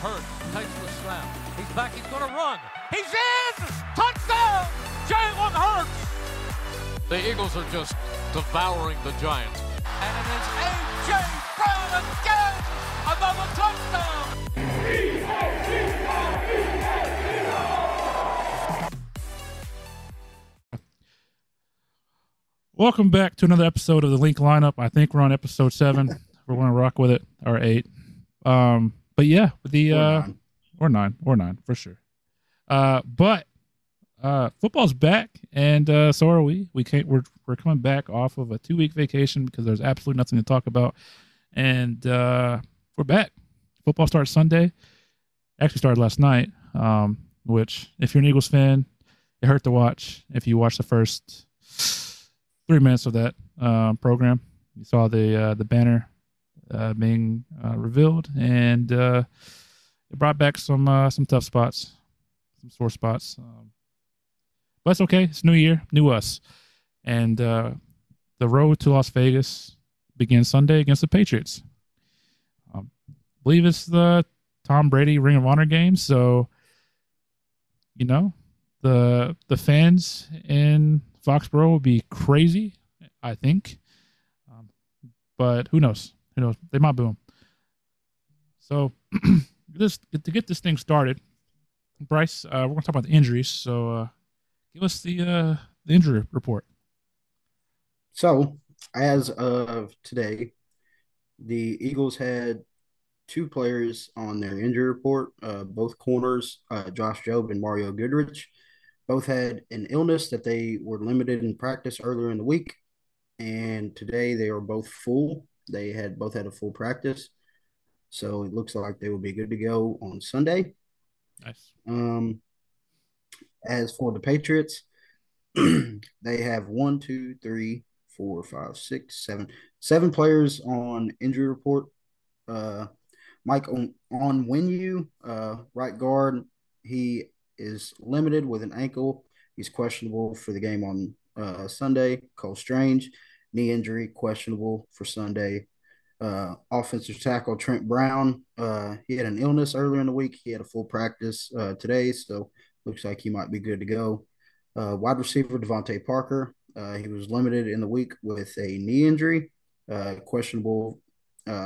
Hurts takes the snap. He's back. He's going to run. He's in! Touchdown! Jalen Hurts! The Eagles are just devouring the Giants. And it is A.J. Brown again! Another touchdown! Welcome back to another episode of the Linc Lineup. I think we're on episode seven. we're going to rock with it, or eight. Um, but yeah, the Or uh, nine. or nine, or nine for sure. Uh, but uh, football's back, and uh, so are we. We can't. We're we're coming back off of a two week vacation because there's absolutely nothing to talk about, and uh, we're back. Football starts Sunday. Actually started last night. Um, which if you're an Eagles fan, it hurt to watch. If you watch the first three minutes of that uh, program, you saw the uh, the banner uh, being uh, revealed, and uh, it brought back some uh, some tough spots, some sore spots. Um, but it's okay. It's New Year, new us, and uh, the road to Las Vegas begins Sunday against the Patriots. Um, I believe it's the Tom Brady Ring of Honor game, so you know the the fans in Foxborough will be crazy. I think, um, but who knows? Who knows? They might boom. So, this to get this thing started, Bryce, uh, we're gonna talk about the injuries. So, uh, give us the uh, the injury report. So, as of today, the Eagles had two players on their injury report. Uh, both corners, uh, Josh Jobe and Mario Goodrich, both had an illness that they were limited in practice earlier in the week, and today they are both full. They had both had a full practice, so it looks like they will be good to go on Sunday. Nice. Um, as for the Patriots, they have one, two, three, four, five, six, seven, seven players on injury report. Uh, Mike on Onwenu, uh, right guard, he is limited with an ankle. He's questionable for the game on uh, Sunday. Cole Strange, knee injury, questionable for Sunday. Uh, offensive tackle Trent Brown, uh, he had an illness earlier in the week. He had a full practice uh, today, so looks like he might be good to go. Uh, wide receiver DeVante Parker, uh, he was limited in the week with a knee injury, uh, questionable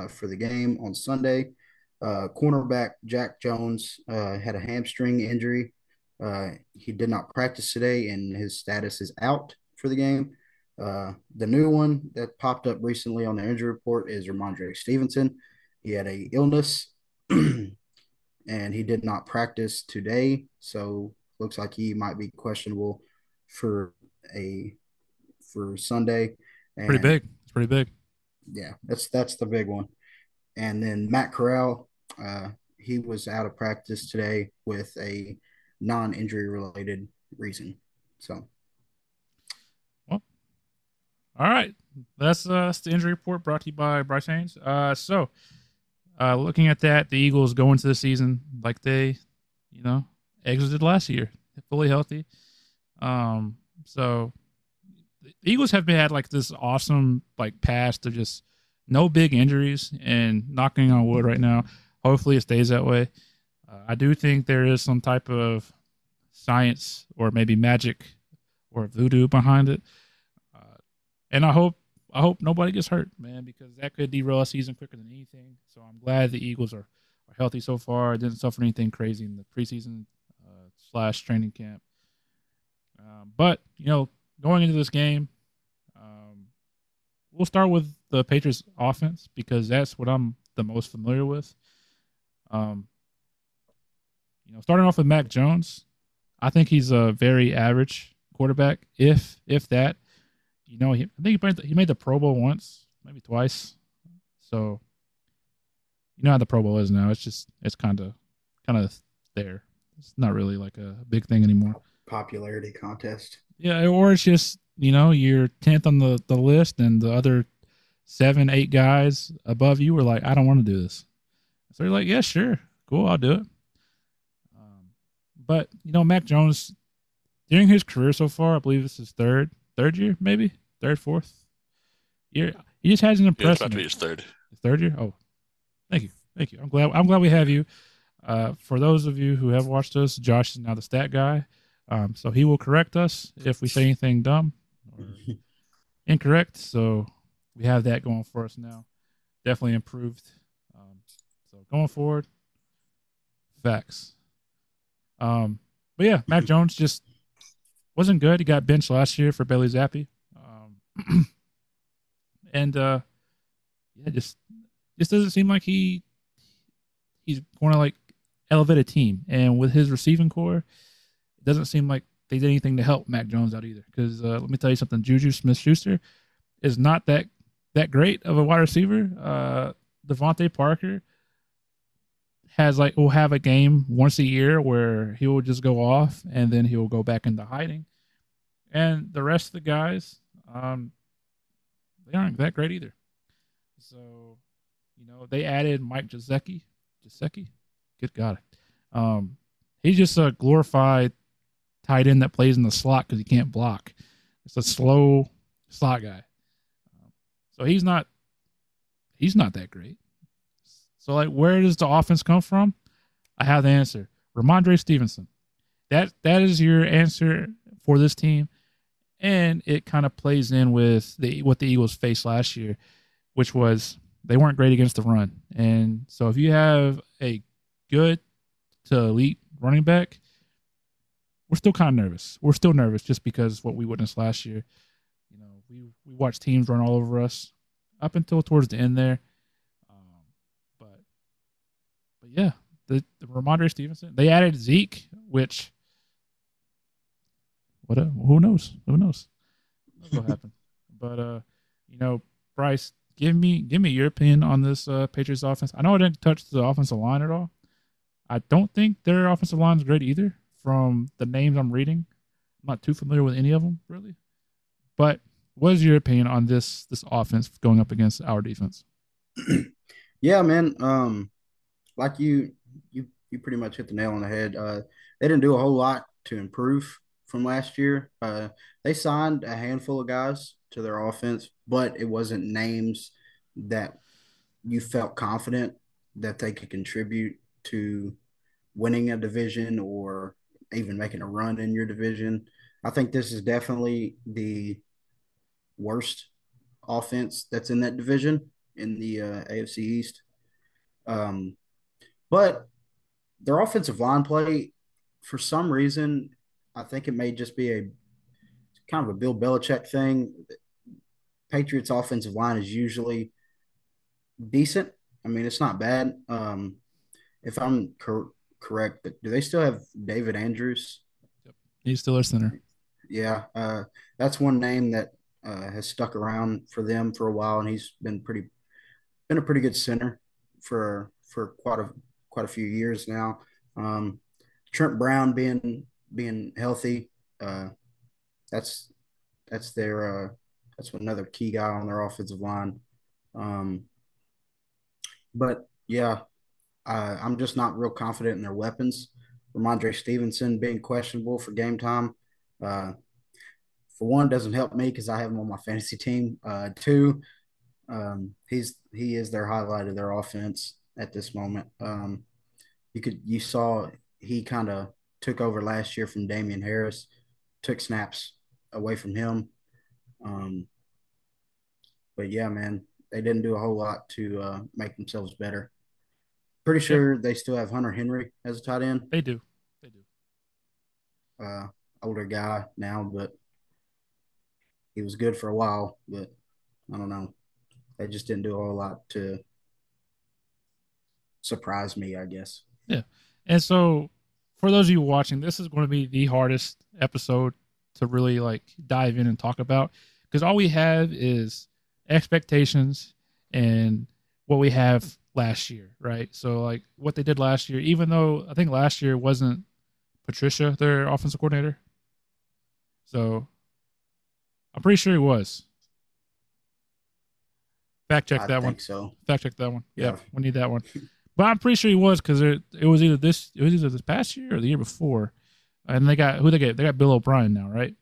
for the game on Sunday. Cornerback Jack Jones had a hamstring injury. He did not practice today, and his status is out for the game. Uh, the new one that popped up recently on the injury report is Rhamondre Stevenson. He had a illness, and he did not practice today, so looks like he might be questionable for a for Sunday. And Pretty big. It's pretty big. yeah, that's that's the big one. And then Matt Corral, uh, he was out of practice today with a non-injury related reason. So All right, that's uh, that's the injury report brought to you by Bryce Haynes. Uh, so, uh, looking at that, the Eagles go into the season like they, you know, exited last year, fully healthy. Um, so the Eagles have been had like this awesome like past of just no big injuries and knocking on wood right now. Hopefully, it stays that way. Uh, I do think there is some type of science or maybe magic or voodoo behind it. And I hope I hope nobody gets hurt, man, because that could derail a season quicker than anything. So I'm glad the Eagles are, are healthy so far. Didn't suffer anything crazy in the preseason uh, slash training camp. Um, but you know, going into this game, um, we'll start with the Patriots offense because that's what I'm the most familiar with. Um, you know, starting off with Mac Jones, I think he's a very average quarterback, if if that. You know, he, I think he made, the, he made the Pro Bowl once, maybe twice. So, you know how the Pro Bowl is now. It's just it's kind of kind of there. It's not really like a big thing anymore. popularity contest. Yeah, or it's just you know you're tenth on the the list, and the other seven, eight guys above you were like, I don't want to do this. So you're like, yeah, sure, cool, I'll do it. Um, but you know, Mac Jones during his career so far, I believe this is third, third year, maybe third, fourth year. He just hasn't Yeah, it's impressed about to be his third. His third year. Oh, thank you, thank you. I'm glad. I'm glad we have you. Uh, for those of you who have watched us, Josh is now the stat guy. Um, so he will correct us if we say anything dumb or incorrect. So we have that going for us now. Definitely improved. Um, so going forward, facts. Um, but yeah, Mac Jones just wasn't good. He got benched last year for Bailey Zappe. And uh, yeah, just just doesn't seem like he he's going to like elevate a team. And with his receiving core, it doesn't seem like they did anything to help Mac Jones out either. Because uh, let me tell you something, Juju Smith Schuster is not that that great of a wide receiver. Uh, DeVante Parker has like will have a game once a year where he will just go off and then he will go back into hiding. And the rest of the guys, um, they aren't that great either. So, you know, they added Mike Gesicki. Gesicki? Good God. Um, he's just a glorified tight end that plays in the slot because he can't block. It's a slow slot guy. So he's not he's not that great. So like where does the offense come from? I have the answer. Rhamondre Stevenson. That that is your answer for this team. And it kind of plays in with the what the Eagles faced last year, which was they weren't great against the run. And so if you have a good to elite running back, we're still kind of nervous. We're still nervous just because what we witnessed last year. You know, we we watched teams run all over us up until towards the end there. Um, but but yeah, the, the Rhamondre Stevenson they added Zeke, which what uh, who knows who knows what happened. But uh, you know, Bryce, give me give me your opinion on this uh, Patriots offense. I know I didn't touch the offensive line at all. I don't think their offensive line is great either. From the names I'm reading, I'm not too familiar with any of them really. But what is your opinion on this this offense going up against our defense? yeah, man. Um, like you you you pretty much hit the nail on the head. Uh, they didn't do a whole lot to improve from last year. Uh, they signed a handful of guys to their offense, but it wasn't names that you felt confident that they could contribute to winning a division or even making a run in your division. I think this is definitely the worst offense that's in that division in the uh, AFC East. Um, but their offensive line play, for some reason, I think it may just be a kind of a Bill Belichick thing. Patriots offensive line is usually decent. I mean, it's not bad. Um, if I'm cor- correct, do they still have David Andrews? Yep. He's still a center. Yeah, uh, that's one name that uh, has stuck around for them for a while, and he's been pretty been a pretty good center for for quite a quite a few years now. Um, Trent Brown being being healthy, uh, that's that's their uh, that's another key guy on their offensive line. Um, but yeah, I'm just not real confident in their weapons. Rhamondre Stevenson being questionable for game time. Uh, for one, doesn't help me because I have him on my fantasy team. Uh, two, um, he's he is their highlight of their offense at this moment. Um, you could you saw he kind of took over last year from Damien Harris, took snaps away from him. Um, but yeah, man, they didn't do a whole lot to uh, make themselves better. Pretty sure they still have Hunter Henry as a tight end. They do. They do. Uh, older guy now, but he was good for a while, but I don't know. They just didn't do a whole lot to surprise me, I guess. Yeah. And so for those of you watching, this is going to be the hardest episode to really like dive in and talk about because all we have is expectations and what we have last year, right? So like what they did last year, even though I think last year wasn't Patricia their offensive coordinator. So I'm pretty sure he was. Fact check I that think one. So Fact check that one. Yeah, Yeah. we need that one. But I'm pretty sure he was because it, it was either this it was either this past year or the year before, and they got who they get they got Bill O'Brien now, right?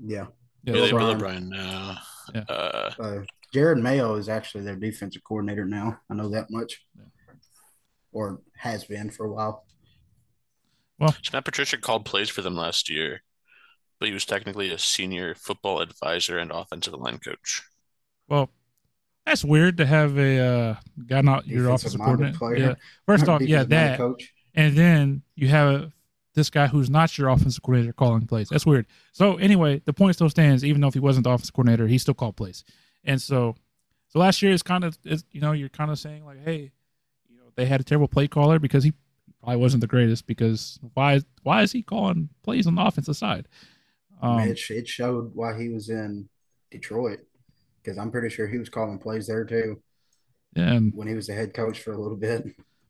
yeah, Yeah, they Bill O'Brien. O'Brien now. Yeah. Uh, uh, Jerod Mayo is actually their defensive coordinator now. I know that much. or has been for a while. So Matt Patricia called plays for them last year, but he was technically a senior football advisor and offensive line coach. Well, that's weird to have a uh, guy not your offensive coordinator. player. Yeah. First off, yeah, that, coach. and then you have this guy who's not your offensive coordinator calling plays. That's weird. So anyway, the point still stands. Even though if he wasn't the offensive coordinator, he still called plays. And so, so last year is kind of, is, you know, you're kind of saying like, hey, you know, they had a terrible play caller because he probably wasn't the greatest. Because why, why is he calling plays on the offensive side? Um, it, it showed why he was in Detroit because I'm pretty sure he was calling plays there too and when he was the head coach for a little bit.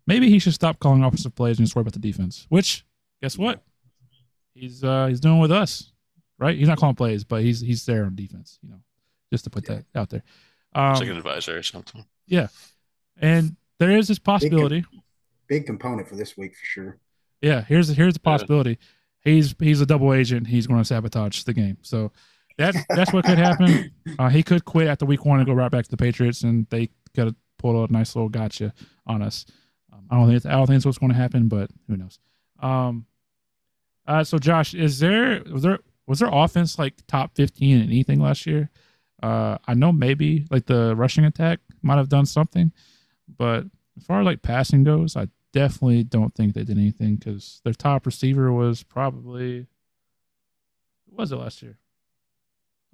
maybe he should stop calling offensive plays and just worry about the defense. Which, guess what? He's uh he's doing with us, right? He's not calling plays, but he's he's there on defense. You know, just to put Yeah. that out there. Um, like an advisor or something. Yeah, and there is this possibility. Big component for this week for sure. Yeah, here's here's the Yeah. possibility. He's he's a double agent. He's going to sabotage the game. So that's that's what could happen. Uh, he could quit after week one and go right back to the Patriots, and they could have pulled a nice little gotcha on us. Um, I don't think I don't think that's what's going to happen, but who knows? Um, uh, so Josh, is there was there was there offense like top fifteen in anything last year? Uh, I know maybe like the rushing attack might have done something, but as far as like passing goes, I definitely don't think they did anything because their top receiver was probably was it last year?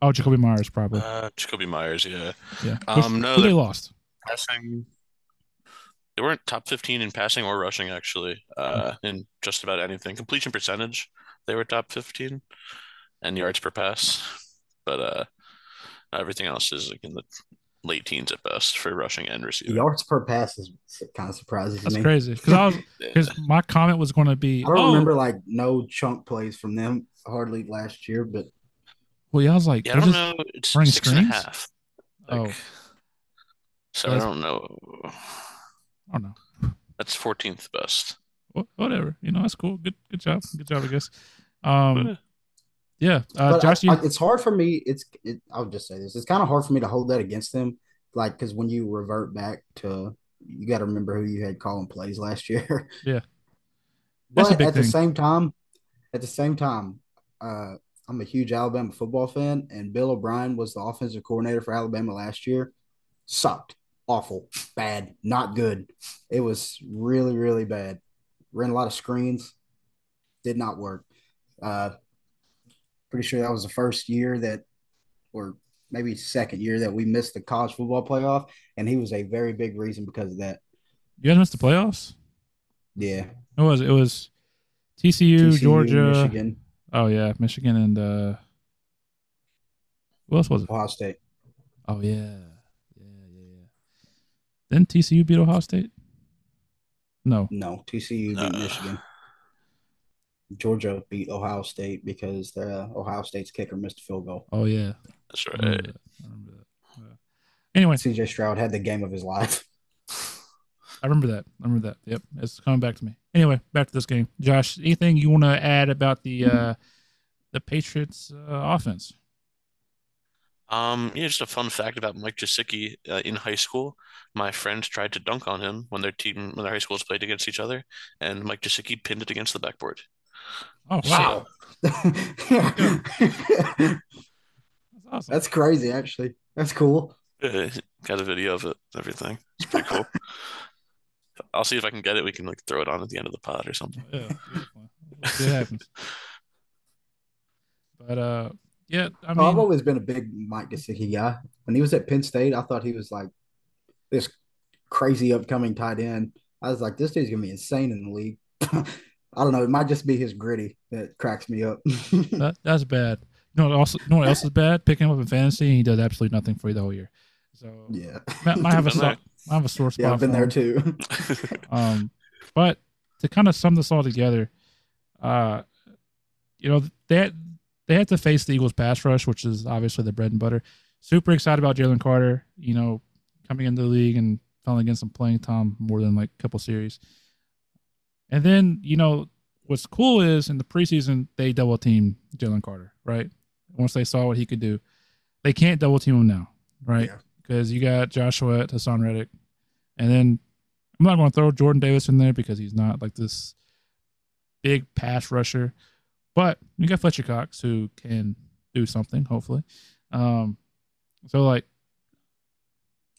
Oh, Jakobi Meyers probably. Uh, Jakobi Meyers, yeah. yeah. um, Who- no, they lost. Passing. They weren't top 15 in passing or rushing, actually, uh, in just about anything. Completion percentage, they were top 15, and yards per pass. But uh, everything else is like in the late teens at best for rushing and The receiving. yards per pass is kind of surprising. That's me. crazy because I was Yeah. because my comment was going to be I don't oh remember like no chunk plays from them hardly last year, but well yeah I was like Yeah, I don't know. It's running six and a screens? half. Oh. Like, so So I don't know. I don't know That's 14th best. Whatever you know that's cool good good job good job I guess um yeah uh, Josh I, you, I, it's hard for me. It's it, I'll just say this: it's kind of hard for me to hold that against them, like because when you revert back to, you got to remember who you had calling plays last year. Yeah. That's a but big at the same time, at the same time, uh, I'm a huge Alabama football fan, and Bill O'Brien was the offensive coordinator for Alabama last year. Sucked, awful, bad, not good. It was really, really bad. Ran a lot of screens, did not work. Uh, pretty sure that was the first year that, or maybe second year that we missed the college football playoff, and he was a very big reason because of that. you guys missed the playoffs Yeah, it was it was TCU, TCU, Georgia Michigan, oh yeah Michigan and uh what else was it Ohio State. oh yeah yeah yeah yeah then TCU beat Ohio State no No, TCU beat Uh. Michigan. Georgia beat Ohio State because the Ohio State's kicker missed a field goal. oh yeah That's I remember right. that. I remember that. Yeah. Anyway, CJ Stroud had the game of his life. I remember that. I remember that. Yep, it's coming back to me. Anyway, back to this game. Josh, anything you want to add about the uh the Patriots uh, offense? Um, yeah, just a fun fact about Mike Gesicki. Uh, in high school, my friend tried to dunk on him when their team, when their high schools played against each other, and Mike Gesicki pinned it against the backboard. Oh wow, that's awesome. That's crazy, actually. That's cool. Uh, Got a video of it, everything. It's pretty cool. I'll see if I can get it. We can like throw it on at the end of the pod or something. yeah, beautiful. We'll see what happens. But uh, yeah, I Oh, I've always been a big Mike Gesicki guy. When he was at Penn State, I thought he was like this crazy upcoming tight end. I was like, this dude's gonna be insane in the league. I don't know. It might just be his gritty that cracks me up. that, that's bad. You know what also? You know what else is bad? Picking him up in fantasy, and he does absolutely nothing for you the whole year. So yeah, might, might have a Been so, there. have a sore spot. yeah, I've been there too. Um, but to kind of sum this all together, uh, you know, they had, they had to face the Eagles pass rush, which is obviously the bread and butter. Super excited about Jalen Carter, you know, coming into the league and finally getting some playing time more than like a couple series. And then, you know, what's cool is in the preseason, they double team Jalen Carter, right? Once they saw what he could do. They can't double team him now, right? Yeah. Because you got Josh Sweat Haason Reddick. And then I'm not going to throw Jordan Davis in there because he's not like this big pass rusher. But you got Fletcher Cox who can do something, hopefully. Um, so like,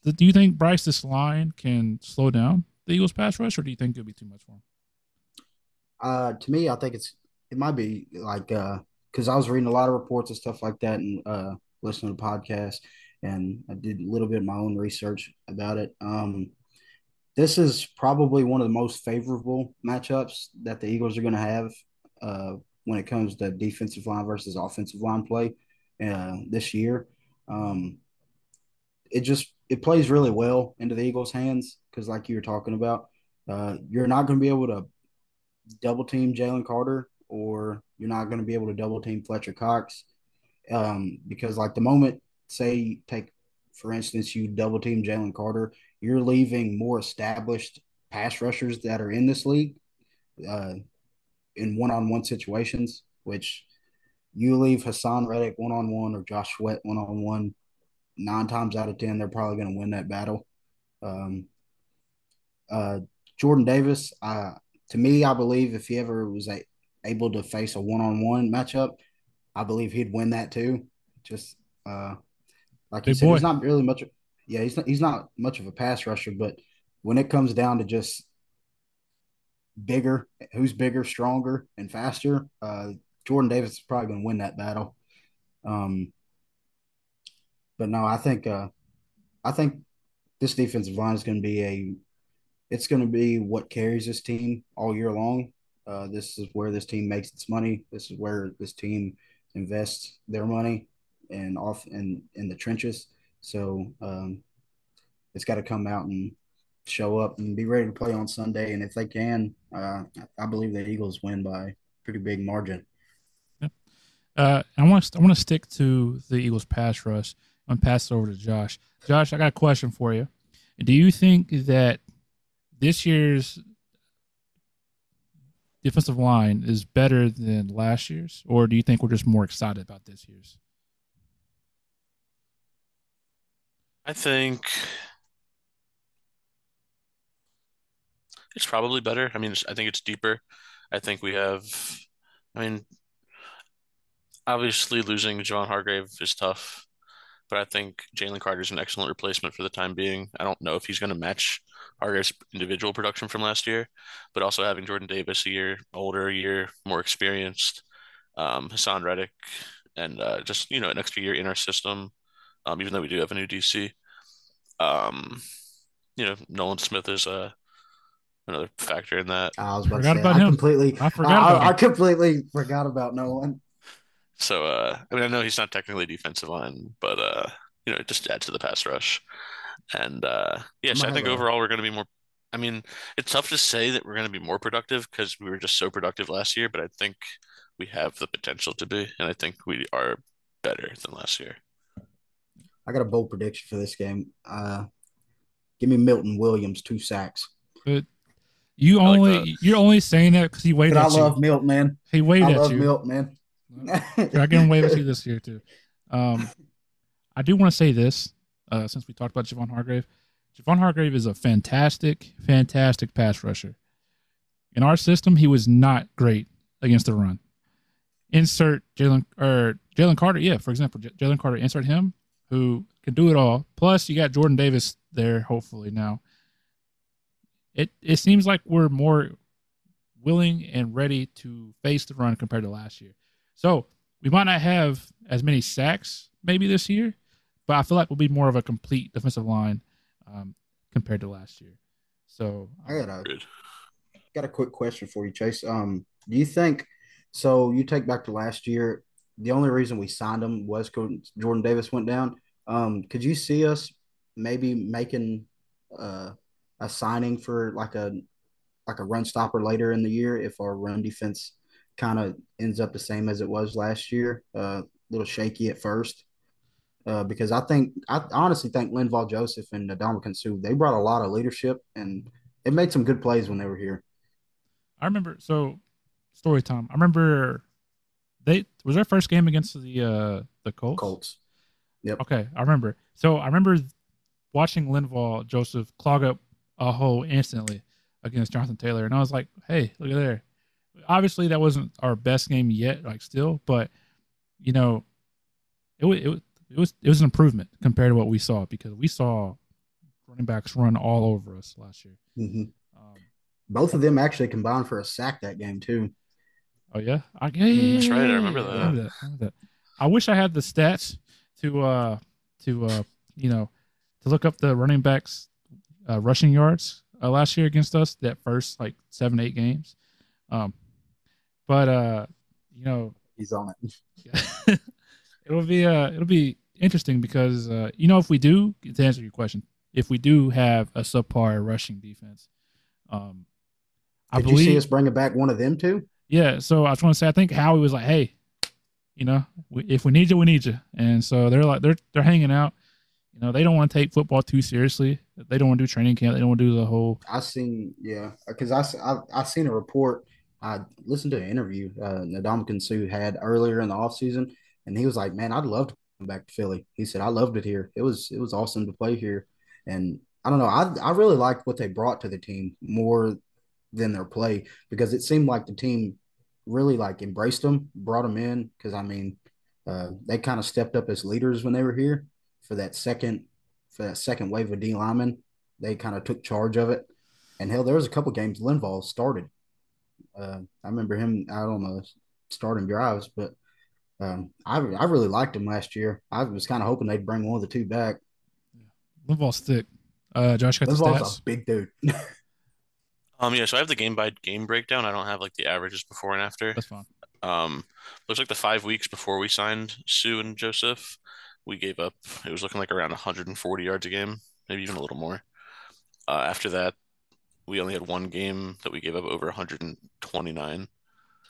do you think Bryce this line can slow down the Eagles pass rush, or do you think it'll be too much for him? Uh, to me, I think it's it might be like because uh, I was reading a lot of reports and stuff like that, and uh, listening to podcasts, and I did a little bit of my own research about it. Um, this is probably one of the most favorable matchups that the Eagles are going to have uh, when it comes to defensive line versus offensive line play uh, this year. Um, it just it plays really well into the Eagles' hands because, like you were talking about, uh, you're not going to be able to double team Jalen Carter or you're not going to be able to double team Fletcher Cox um, because, like, the moment, say, take for instance, you double team Jalen Carter, you're leaving more established pass rushers that are in this league uh, in one on one situations, which you leave Haason Reddick one on one or Josh Sweat one on one, nine times out of 10, they're probably going to win that battle. Um, uh, Jordan Davis, uh, to me, I believe if he ever was a, able to face a one on one matchup, I believe he'd win that too. Just uh, like you said, boy. he's not really much. Of, yeah, he's not, he's not much of a pass rusher, but when it comes down to just bigger, who's bigger, stronger, and faster, uh, Jordan Davis is probably going to win that battle. Um, but no, I think uh, I think this defensive line is going to be a it's going to be what carries this team all year long. Uh, this is where this team makes its money. This is where this team invests their money and off in in the trenches. So um, it's got to come out and show up and be ready to play on Sunday. And if they can, uh, I believe the Eagles win by pretty big margin. Uh, I want to I want to stick to the Eagles pass rush. I'm gonna pass it over to Josh. Josh, I got a question for you. Do you think that this year's defensive line is better than last year's, or do you think we're just more excited about this year's? I think it's probably better. I mean, I think it's deeper. I think we have, I mean, obviously losing Javon Hargrave is tough, but I think Jalen Carter is an excellent replacement for the time being. I don't know if he's going to match Hargrave's individual production from last year, but also having Jordan Davis a year older, a year more experienced, um, Haason Reddick, and uh, just you know an extra year in our system. Um, even though we do have a new DC, um, you know Nolan Smith is a uh, another factor in that. I was about forgot to say, about I him. completely, I forgot. I, I completely forgot about Nolan. So, uh, I mean, I know he's not technically defensive line, but uh, you know, it just adds to the pass rush. And uh, yes, I think overall we're going to be more. I mean, it's tough to say that we're going to be more productive because we were just so productive last year, but I think we have the potential to be, and I think we are better than last year. I got a bold prediction for this game. Uh, give me Milton Williams two sacks. But you only like you're only saying that because he waited. But I love you. Milton, man. He waited I love you. Milton, man. I can wait with you this year too. Um, I do want to say this uh, since we talked about Javon Hargrave. Javon Hargrave is a fantastic, fantastic pass rusher. In our system, he was not great against the run. Insert Jalen or Jalen Carter, yeah, for example, Jalen Carter, insert him who can do it all. Plus, you got Jordan Davis there, hopefully now. It it seems like we're more willing and ready to face the run compared to last year. So we might not have as many sacks maybe this year, but I feel like we'll be more of a complete defensive line um, compared to last year. So I got a got a quick question for you, Chase. Um, do you think so? You take back to last year. The only reason we signed him was Jordan Davis went down. Um, could you see us maybe making uh, a signing for like a like a run stopper later in the year if our run defense kind of ends up the same as it was last year. A uh, little shaky at first. Uh, because I think I honestly think Linval Joseph and Ndamukong Suh they brought a lot of leadership and it made some good plays when they were here. I remember so story time. I remember they was their first game against the uh the Colts. Colts. Yep. Okay, I remember. So I remember watching Linval Joseph clog up a hole instantly against Jonathan Taylor, and I was like, hey, look at there. Obviously, that wasn't our best game yet, like still, but you know, it was it was it was it was an improvement compared to what we saw because we saw running backs run all over us last year. hmm Um, Both of them actually combined for a sack that game too. Oh yeah, I, yeah, yeah, That's yeah, right, I remember that. I remember that. I remember that. I wish I had the stats to uh to uh you know to look up the running backs uh, rushing yards uh, last year against us that first like seven eight games, um, but uh you know He's on it. it'll be uh it'll be interesting because uh you know if we do to answer your question if we do have a subpar rushing defense um I Did believe you see us bringing back one of them too? Yeah so I was going to say I think Howie was like hey you know we, if we need you we need you and so they're like they're they're hanging out you know they don't want to take football too seriously they don't want to do training camp they don't want to do the whole I seen, yeah, because I, I I seen a report. I listened to an interview uh, Ndamukong Suh had earlier in the offseason, and he was like, "Man, I'd love to come back to Philly." He said, "I loved it here. It was it was awesome to play here." And I don't know, I I really liked what they brought to the team more than their play because it seemed like the team really like embraced them, brought them in. Because I mean, uh, they kind of stepped up as leaders when they were here for that second for that second wave of D linemen they kind of took charge of it. And hell, there was a couple games Linval started. Uh, I remember him out on the starting drives, but um, I I really liked him last year. I was kind of hoping they'd bring one of the two back. Linval's stick uh Josh got the stats a big dude. Um, yeah, so I have the game by game breakdown. I don't have like the averages before and after. that's fine Um, looks like the five weeks before we signed Suh and Joseph, we gave up. It was looking like around 140 yards a game, maybe even a little more. Uh, after that, we only had one game that we gave up over 129.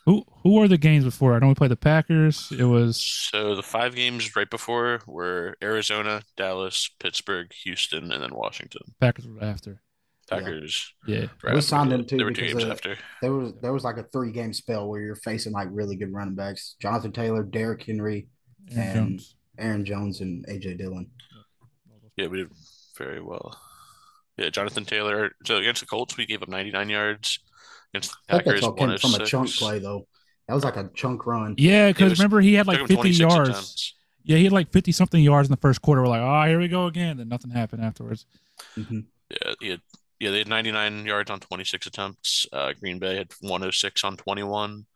who who are the games before I don't know we played the Packers it was So the five games right before were Arizona, Dallas, Pittsburgh, Houston, and then Washington. Packers were after Packers. yeah were We signed them too There were two games uh, after. there was there was like a three game spell where you're facing like really good running backs: Jonathan Taylor, Derrick Henry, Aaron and- Jones Aaron Jones, and AJ Dillon. Yeah, we did very well. Yeah, Jonathan Taylor. So against the Colts, we gave up 99 yards. Against the I think Packers, that's all came from a chunk play though. That was like a chunk run. Yeah, because remember he had like 50 yards. attempts. Yeah, he had like 50 something yards in the first quarter. We're like, oh, here we go again. Then nothing happened afterwards. Mhm. Yeah, he had, yeah, they had 99 yards on 26 attempts. Uh, Green Bay had 106 on 21,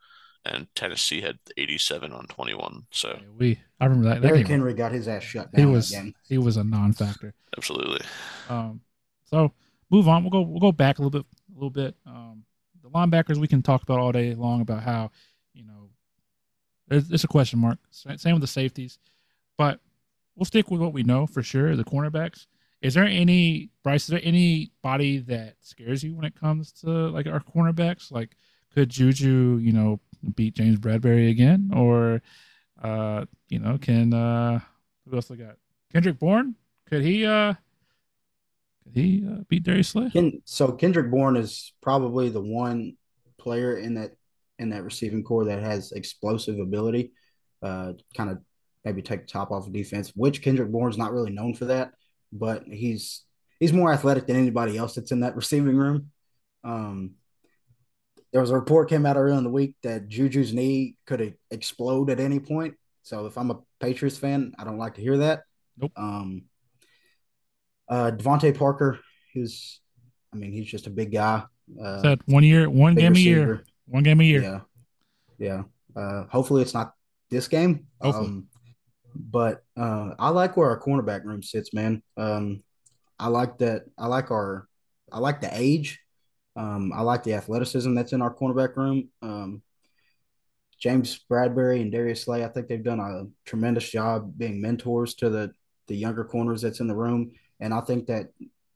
and Tennessee had 87 on 21. So Yeah, we, I remember that. that Derrick game, Henry got his ass shut he was, that game. he was a non-factor. absolutely. Um, so move on. We'll go, we'll go back a little bit, a little bit. Um, the linebackers we can talk about all day long about how, you know, it's, it's a question mark. Same with the safeties, but we'll stick with what we know for sure. The cornerbacks. Is there any Bryce? Is there anybody that scares you when it comes to like our cornerbacks? Like, could Juju, you know, beat James Bradberry again, or, uh, you know, can uh, who else we got? Kendrick Bourne? Could he uh, could he uh, beat Darius Slay? Ken, so Kendrick Bourne is probably the one player in that in that receiving core that has explosive ability. Uh, kind of maybe take the top off of defense, which Kendrick Bourne's not really known for that, but he's he's more athletic than anybody else that's in that receiving room. Um, there was a report came out earlier in the week that Juju's knee could explode at any point. So if I'm a Patriots fan, I don't like to hear that. Nope. Um, uh, DeVante Parker, he's, I mean, he's just a big guy. Uh, Said one year, one game a year, one game a year. Yeah, yeah. Uh, hopefully it's not this game. Hopefully. Um, but uh, I like where our cornerback room sits, man. Um, I like that. I like our. I like the age. Um, I like the athleticism that's in our cornerback room. Um, James Bradberry and Darius Slay, I think they've done a tremendous job being mentors to the the younger corners that's in the room, and I think that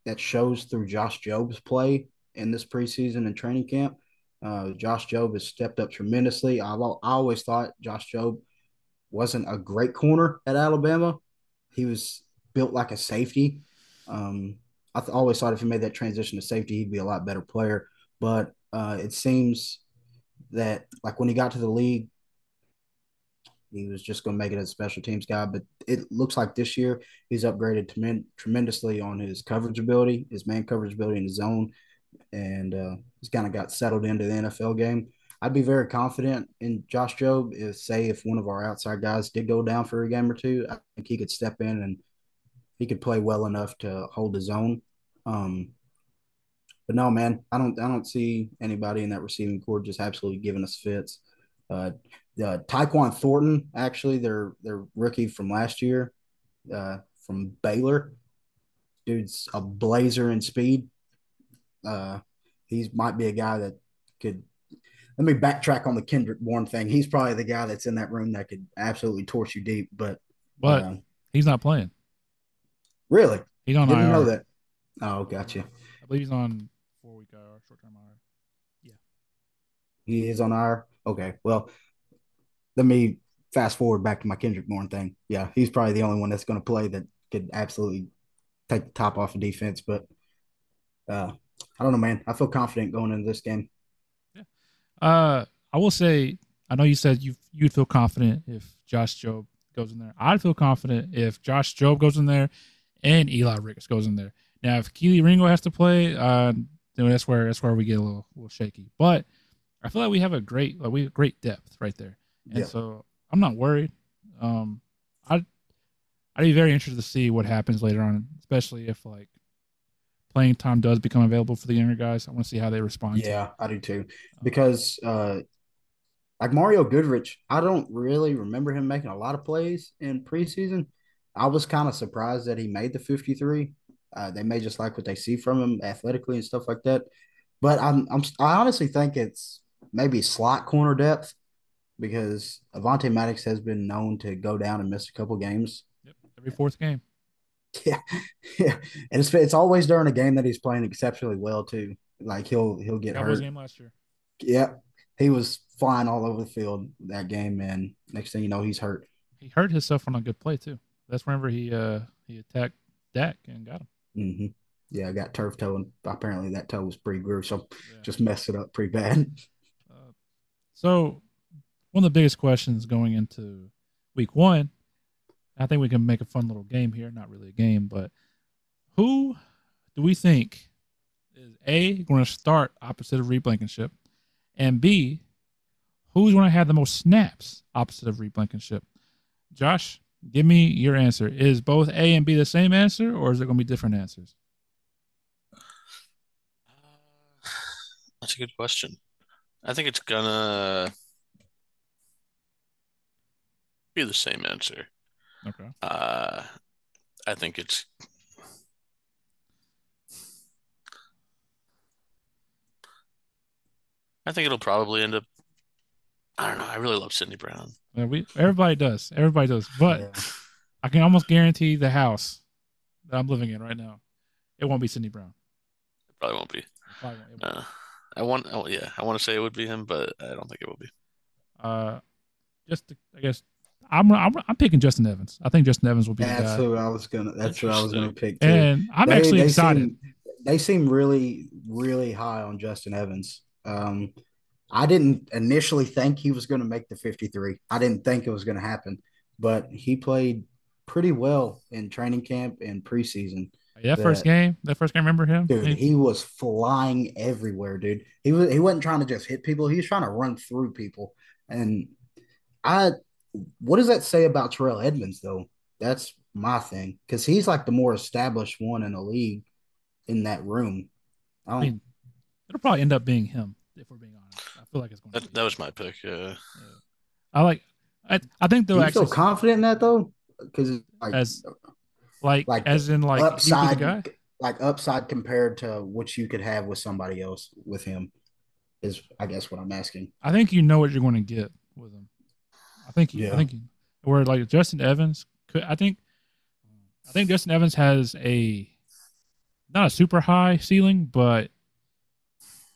that shows through Josh Jobe's play in this preseason and training camp. Uh, Josh Jobe has stepped up tremendously. I, I always thought Josh Jobe wasn't a great corner at Alabama. He was built like a safety. Um, I th- always thought if he made that transition to safety, he'd be a lot better player. But uh, it seems that like when he got to the league, He was just going to make it as a special teams guy, but it looks like this year he's upgraded tremendously on his coverage ability, his man coverage ability in the zone, and uh, he's kind of got settled into the NFL game. I'd be very confident in Josh Jobe. if, say, if one of our outside guys did go down for a game or two, I think he could step in and he could play well enough to hold his own. Um, but no, man, I don't I don't see anybody in that receiving core just absolutely giving us fits. Uh, uh, Tyquan Thornton, actually, their their rookie from last year, uh, from Baylor. Dude's a blazer in speed. Uh, he might be a guy that could. Let me backtrack on the Kendrick Bourne thing. He's probably the guy that's in that room that could absolutely torch you deep. But but he's not playing. Really? He's on Didn't IR. know that. Oh, gotcha. I believe he's on four week IR, short term IR. Yeah. He is on IR. Okay. Well, let me fast forward back to my Kendrick Bourne thing. Yeah, he's probably the only one that's going to play that could absolutely take the top off of defense. But uh, I don't know, man. I feel confident going into this game. Uh, I will say, I know you said you you'd feel confident if Josh Jobe goes in there. I'd feel confident if Josh Jobe goes in there and Eli Ricks goes in there. Now, if Kelee Ringo has to play, uh, then that's where that's where we get a little, a little shaky. But I feel like we have a great like we have great depth right there, and yeah. so I'm not worried. Um, I I'd be very interested to see what happens later on, especially if like playing time does become available for the younger guys. I want to see how they respond. Yeah, I do too, because uh, like Mario Goodrich, I don't really remember him making a lot of plays in preseason. I was kind of surprised that he made the 53. Uh, they may just like what they see from him athletically and stuff like that. But I'm, I'm I honestly think it's maybe slot corner depth because Avonte Maddox has been known to go down and miss a couple games. Yep, every fourth game. Yeah, yeah, and it's it's always during a game that he's playing exceptionally well too. Like he'll he'll get Cowboys hurt. game last year. Yeah, he was flying all over the field that game, and next thing you know, he's hurt. He hurt himself on a good play too. That's whenever he uh he attacked Dak and got him. Mm-hmm. Yeah, I got turf toe, and apparently that toe was pretty gruesome. Yeah. Just messed it up pretty bad. Uh, so, one of the biggest questions going into week one, I think we can make a fun little game here. Not really a game, but who do we think is A, going to start opposite of Reed Blankenship, and B, who's going to have the most snaps opposite of Reed Blankenship? Josh, give me your answer. Is both A and B the same answer, or is it going to be different answers? Uh, that's a good question. I think it's gonna be the same answer. Okay. Uh, I think it's. I think it'll probably end up. I don't know. I really love Sydney Brown. Yeah, we everybody does. Everybody does. But yeah. I can almost guarantee the house that I'm living in right now, it won't be Sydney Brown. It probably won't be. Probably won't. Uh, I want, oh, yeah, I want to say it would be him, but I don't think it will be. Uh, just to, I guess I'm, I'm I'm picking Justin Evans. I think Justin Evans will be. That's who I was gonna. That's who I was gonna pick. Too. And I'm they, actually they excited. Seem, they seem really, really high on Justin Evans. Um, I didn't initially think he was going to make the 53. I didn't think it was going to happen, but he played pretty well in training camp and preseason. Yeah, that, first game, that first game, remember him? Dude, he was flying everywhere, dude. He was he wasn't trying to just hit people, he was trying to run through people. And I what does that say about Terrell Edmunds though? That's my thing. Because he's like the more established one in the league in that room. I, I mean, it'll probably end up being him, if we're being honest. I feel like it's going that, to that was my pick, yeah. yeah. I like I I think they'll you actually feel confident in that though? Because like as like, like as in like upside, like upside compared to what you could have with somebody else with him is, I guess, what I'm asking. I think you know what you're going to get with him. I think, yeah. I think, where like Justin Evans could, I think, I think Justin Evans has a not a super high ceiling, but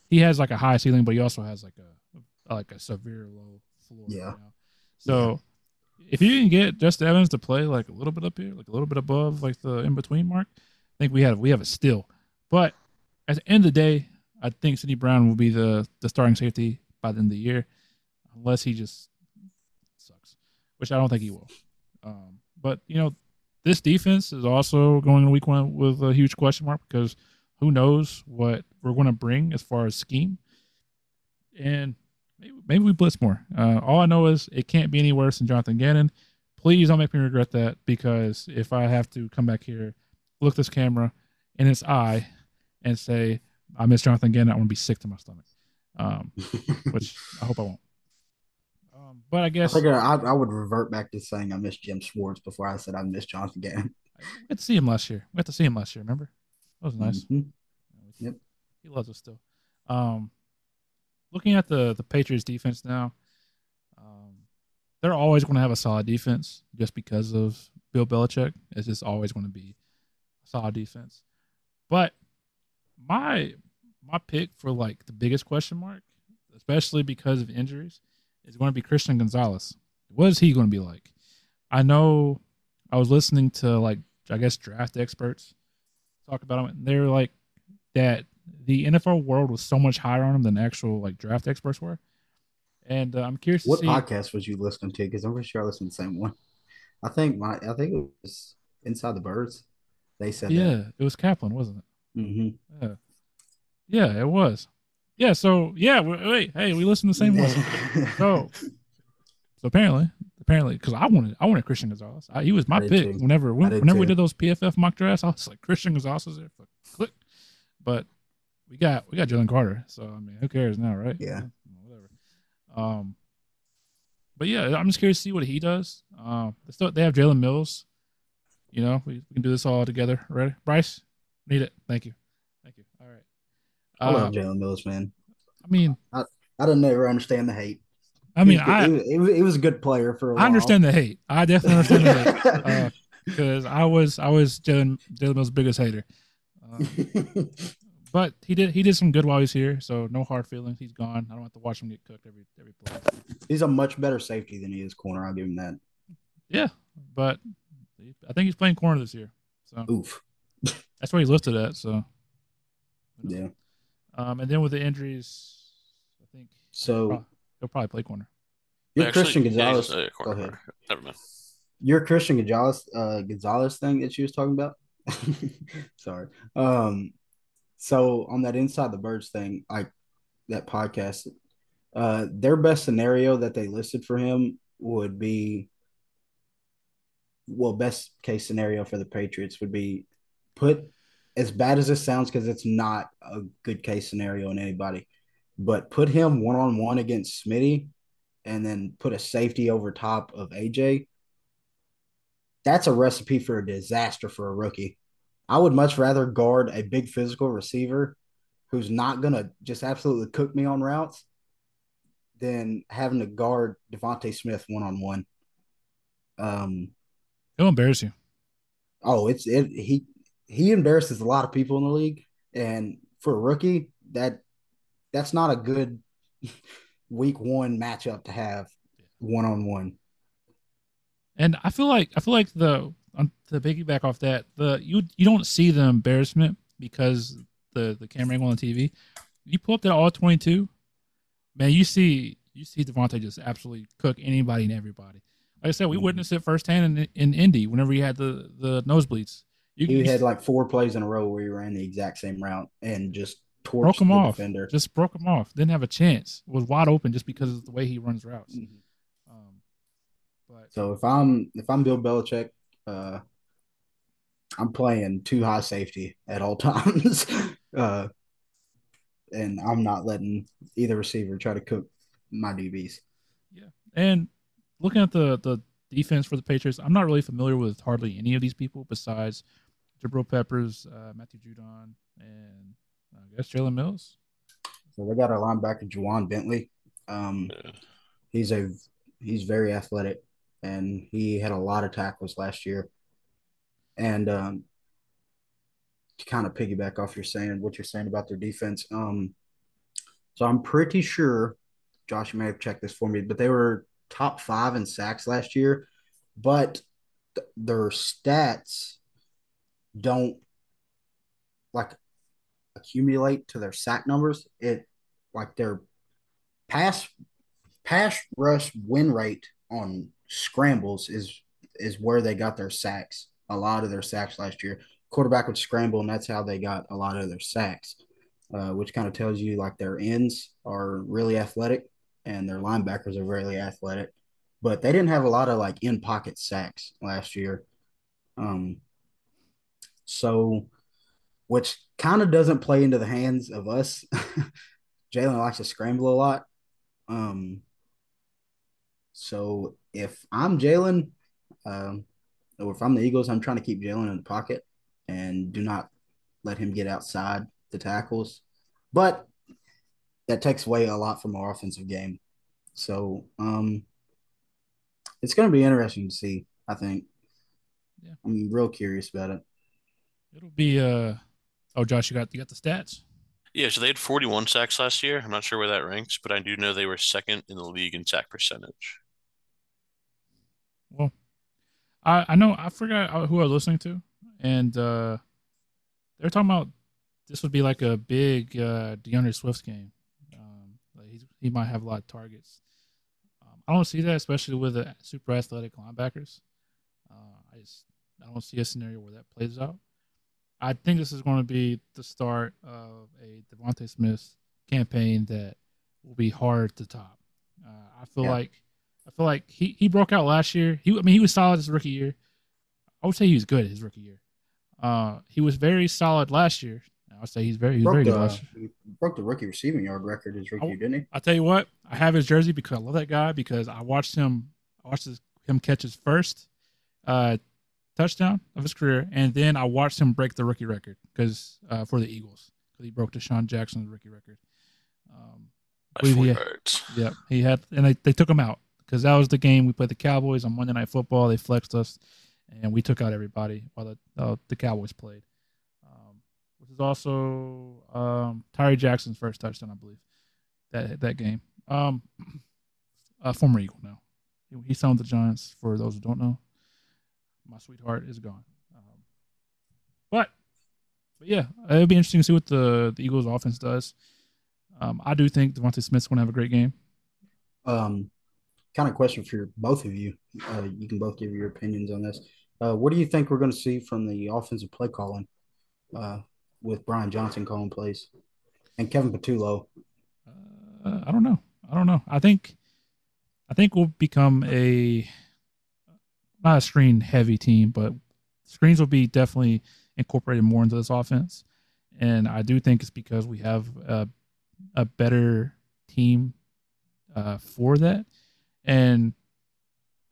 he has like a high ceiling, but he also has like a like a severe low floor. Yeah. So if you can get Justin Evans to play like a little bit up here, like a little bit above like the in between mark, I think we have we have a steal. But at the end of the day, I think Sydney Brown will be the the starting safety by the end of the year, unless he just. Which I don't think he will. Um, but you know, this defense is also going to week one with a huge question mark because who knows what we're going to bring as far as scheme, and maybe, maybe we blitz more. Uh, all I know is it can't be any worse than Jonathan Gannon. Please don't make me regret that because if I have to come back here, look this camera in its eye, and say I miss Jonathan Gannon, I want to be sick to my stomach. Um, which I hope I won't. Um, but I I guess I, I would revert back to saying I miss Jim Schwartz before I said I miss Jonathan Gannon. we had to see him last year. We had to see him last year. Remember? That was nice. Mhm. Yep. He loves us still. Um, looking at the the Patriots defense now, um, they're always going to have a solid defense just because of Bill Belichick. It's just always going to be a solid defense. But my my pick for like the biggest question mark, especially because of injuries, is going to be Christian Gonzalez. What is he going to be like? I know I was listening to like I guess draft experts talk about him. And they're like that the NFL world was so much higher on him than actual like draft experts were. And uh, I'm curious to What podcast was you listening to? Because I'm pretty sure I listened to the same one. I think my I think it was Inside the Birds. They said Yeah, it was Kaplan, wasn't it? Mm-hmm. Yeah, yeah, it was. Yeah, so yeah, wait, hey, we listen to the same one. So, so apparently, apparently, because I wanted, I wanted Christian Gonzalez. I, he was my pick. too. Whenever, did whenever we did those PFF mock drafts, I was like, Christian Gonzalez is there. Fuck, Click. But we got, we got Jalen Carter. So I mean, who cares now, right? Yeah. whatever. Um, but yeah, I'm just curious to see what he does. Um, they still they have Jalen Mills. You know, we, we can do this all together. Ready, Bryce? Need it. Thank you. I love Um, Jalen Mills, man. I mean, I I don't never understand the hate. I mean, he, I he, was, he was- a good player for a while. I understand the hate. I definitely understand the hate Uh, because I was I was Jalen Jalen Mills' biggest hater. Uh, but he did he did some good while he's here, so no hard feelings. He's gone. I don't have to watch him get cooked every every play. He's a much better safety than he is corner. I'll give him that. Yeah, but I think he's playing corner this year, so Oof. that's where he's listed at. So, Yeah. Um, and then with the injuries, I think So he'll probably play corner. your Actually, Christian yeah, he's Gonzalez. a Go ahead. Never mind. Your Christian Gonzalez uh, Gonzalez thing that she was talking about. Sorry. Um. So on that inside the birds thing, like that podcast, uh, their best scenario that they listed for him would be, well, best case scenario for the Patriots would be put as bad as this sounds because it's not a good case scenario in anybody, but put him one on one against Smitty, and then put a safety over top of AJ. That's a recipe for a disaster for a rookie. I would much rather guard a big physical receiver who's not going to just absolutely cook me on routes than having to guard DeVonta Smith one on one. Um, He'll embarrass you. oh, it's it. He he embarrasses a lot of people in the league, and for a rookie, that that's not a good week one matchup to have one on one. And I feel like I feel like the on to piggyback off that the you you don't see the embarrassment because the the camera angle on the TV. You pull up that all twenty two, man. You see you see DeVonta just absolutely cook anybody and everybody. Like I said, we Mhm. witnessed it firsthand in in Indy whenever he had the the nosebleeds. You, He you had like four plays in a row where he ran the exact same route and just broke him the off. defender. Just broke him off. Didn't have a chance. Was wide open just because of the way he runs routes. Mhm. Um, but So if I'm if I'm Bill Belichick, uh, I'm playing too high safety at all times, uh, and I'm not letting either receiver try to cook my DBs. Yeah, and looking at the the defense for the Patriots, I'm not really familiar with hardly any of these people besides Jabril Peppers, uh, Matthew Judon, and I guess Jalen Mills. So they got our linebacker Ja'Whaun Bentley. Um, Yeah. he's a he's very athletic, and he had a lot of tackles last year. And um, to kind of piggyback off you're saying what you're saying about their defense, um, so I'm pretty sure Josh you may have checked this for me, but they were top five in sacks last year, but th- their stats don't like accumulate to their sack numbers. It like their pass pass rush win rate on scrambles is is where they got their sacks. A lot of their sacks last year, quarterback would scramble, and that's how they got a lot of their sacks. Uh, which kind of tells you like their ends are really athletic and their linebackers are really athletic, but they didn't have a lot of like in pocket sacks last year. Um, so, which kind of doesn't play into the hands of us. Jalen likes to scramble a lot. Um, so if I'm Jalen, um, or if I'm the Eagles, I'm trying to keep Jalen in the pocket and do not let him get outside the tackles. But that takes away a lot from our offensive game. So um, it's going to be interesting to see. I think. Yeah. I'm real curious about it. It'll be. Uh, oh, Josh, you got you got the stats. Yeah, so they had 41 sacks last year. I'm not sure where that ranks, but I do know they were second in the league in sack percentage. Well, I I know I forgot who I was listening to, and uh, they're talking about this would be like a big uh, D'Andre Swift game. Um, like he might have a lot of targets. Um, I don't see that, especially with the super athletic linebackers. Uh, I just I don't see a scenario where that plays out. I think this is going to be the start of a DeVonta Smith campaign that will be hard to top. Uh, I feel yeah. like I feel like he, he broke out last year. He I mean he was solid his rookie year. I would say he was good his rookie year. Uh, he was very solid last year. I would say he's very he's very the, good last year. He broke the rookie receiving yard record his rookie, I, didn't he? I tell you what, I have his jersey because I love that guy because I watched him I watched his, him catch his first uh, touchdown of his career, and then I watched him break the rookie record because uh, for the Eagles because he broke DeSean Jackson's rookie record. Um, he had, yeah, he had, and they, they took him out because that was the game we played the Cowboys on Monday Night Football. They flexed us, and we took out everybody while the uh, the Cowboys played. Um, which is also um, Tyree Jackson's first touchdown, I believe, that that game. Um, a former Eagle now. He, he signed the Giants. For those who don't know, my sweetheart is gone. Um, but, but yeah, it'll be interesting to see what the, the Eagles offense does. Um, I do think DeVonta Smith's going to have a great game. Um, kind of question for both of you. Uh, you can both give your opinions on this. Uh, what do you think we're going to see from the offensive play calling uh, with Brian Johnson calling plays and Kevin Patullo? Uh, I don't know. I don't know. I think I think we'll become a not a screen heavy team, but screens will be definitely incorporated more into this offense. And I do think it's because we have a, a better team uh, for that. And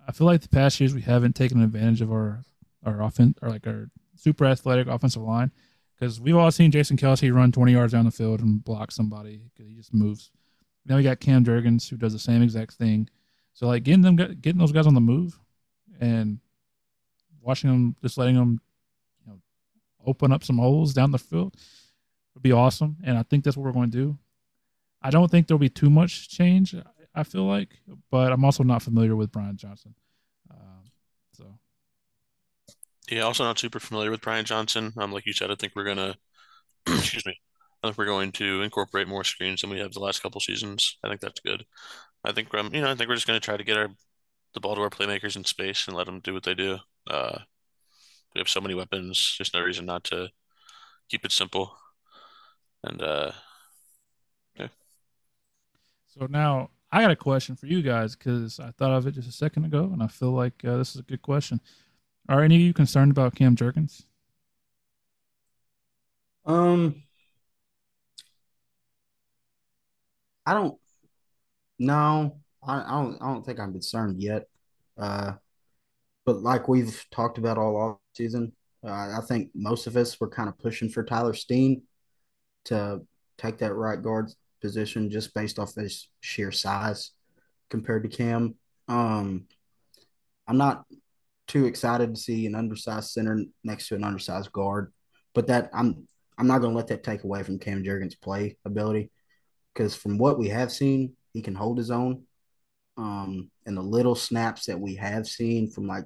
I feel like the past years we haven't taken advantage of our our offense or like our super athletic offensive line because we've all seen Jason Kelce run 20 yards down the field and block somebody because he just moves. Now we got Cam Jurgens who does the same exact thing. So like getting them getting those guys on the move and watching them, just letting them, you know, open up some holes down the field would be awesome. And I think that's what we're going to do. I don't think there'll be too much change. I feel like, but I'm also not familiar with Brian Johnson. Um, so, yeah, also not super familiar with Brian Johnson. Um, like you said, I think we're gonna, excuse me, I think we're going to incorporate more screens than we have the last couple seasons. I think that's good. I think um, you know, I think we're just going to try to get our the ball to our playmakers in space and let them do what they do. Uh, we have so many weapons. There's no reason not to keep it simple. And uh, yeah. So now I got a question for you guys because I thought of it just a second ago, and I feel like uh, this is a good question. Are any of you concerned about Cam Jurgens? Um, I don't. No, I, I don't I don't think I'm concerned yet. Uh, but like we've talked about all off season, uh, I think most of us were kind of pushing for Tyler Steen to take that right guard position just based off his sheer size compared to Cam. Um, I'm not too excited to see an undersized center next to an undersized guard, but that I'm I'm not going to let that take away from Cam Jurgens' play ability because from what we have seen, he can hold his own um, and the little snaps that we have seen from like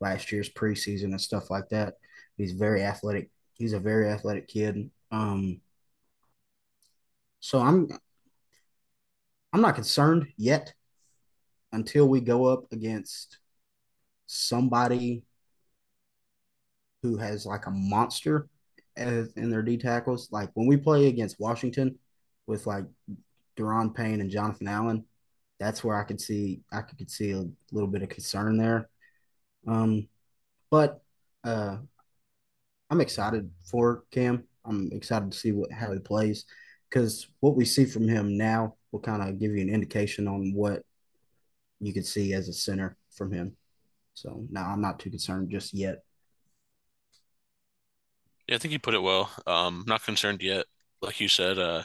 last year's preseason and stuff like that. He's very athletic. He's a very athletic kid. Um, so I'm I'm not concerned yet until we go up against somebody who has like a monster as, in their D tackles. Like when we play against Washington with like Daron Payne and Jonathan Allen, that's where I could see I could see a little bit of concern there. Um, but uh, I'm excited for Cam. I'm excited to see what how he plays because what we see from him now will kind of give you an indication on what you could see as a center from him. So now I'm not too concerned just yet. Yeah, I think you put it well. Um, not concerned yet. Like you said, uh,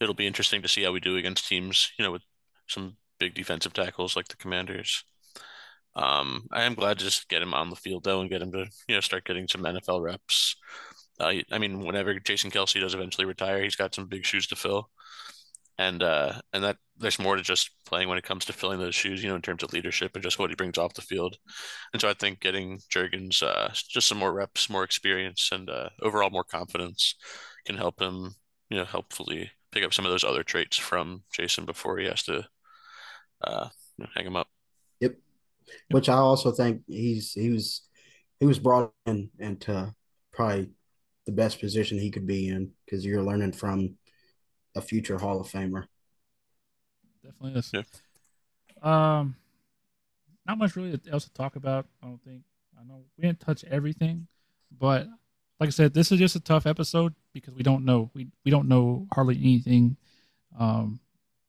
it'll be interesting to see how we do against teams, you know, with some big defensive tackles like the Commanders. Um, I am glad to just get him on the field though and get him to, you know, start getting some NFL reps. Uh, I mean, whenever Jason Kelce does eventually retire, he's got some big shoes to fill and uh, and that there's more to just playing when it comes to filling those shoes, you know, in terms of leadership and just what he brings off the field. And so I think getting Jurgens uh, just some more reps, more experience, and uh, overall more confidence can help him, you know, helpfully pick up some of those other traits from Jason before he has to uh, hang him up. Yep. Which I also think he's he was he was brought in into probably the best position he could be in because you're learning from a future Hall of Famer. Definitely is. Yeah. Um, not much really else to talk about. I don't think. I know we didn't touch everything, but like I said, this is just a tough episode because we don't know. We we don't know hardly anything um,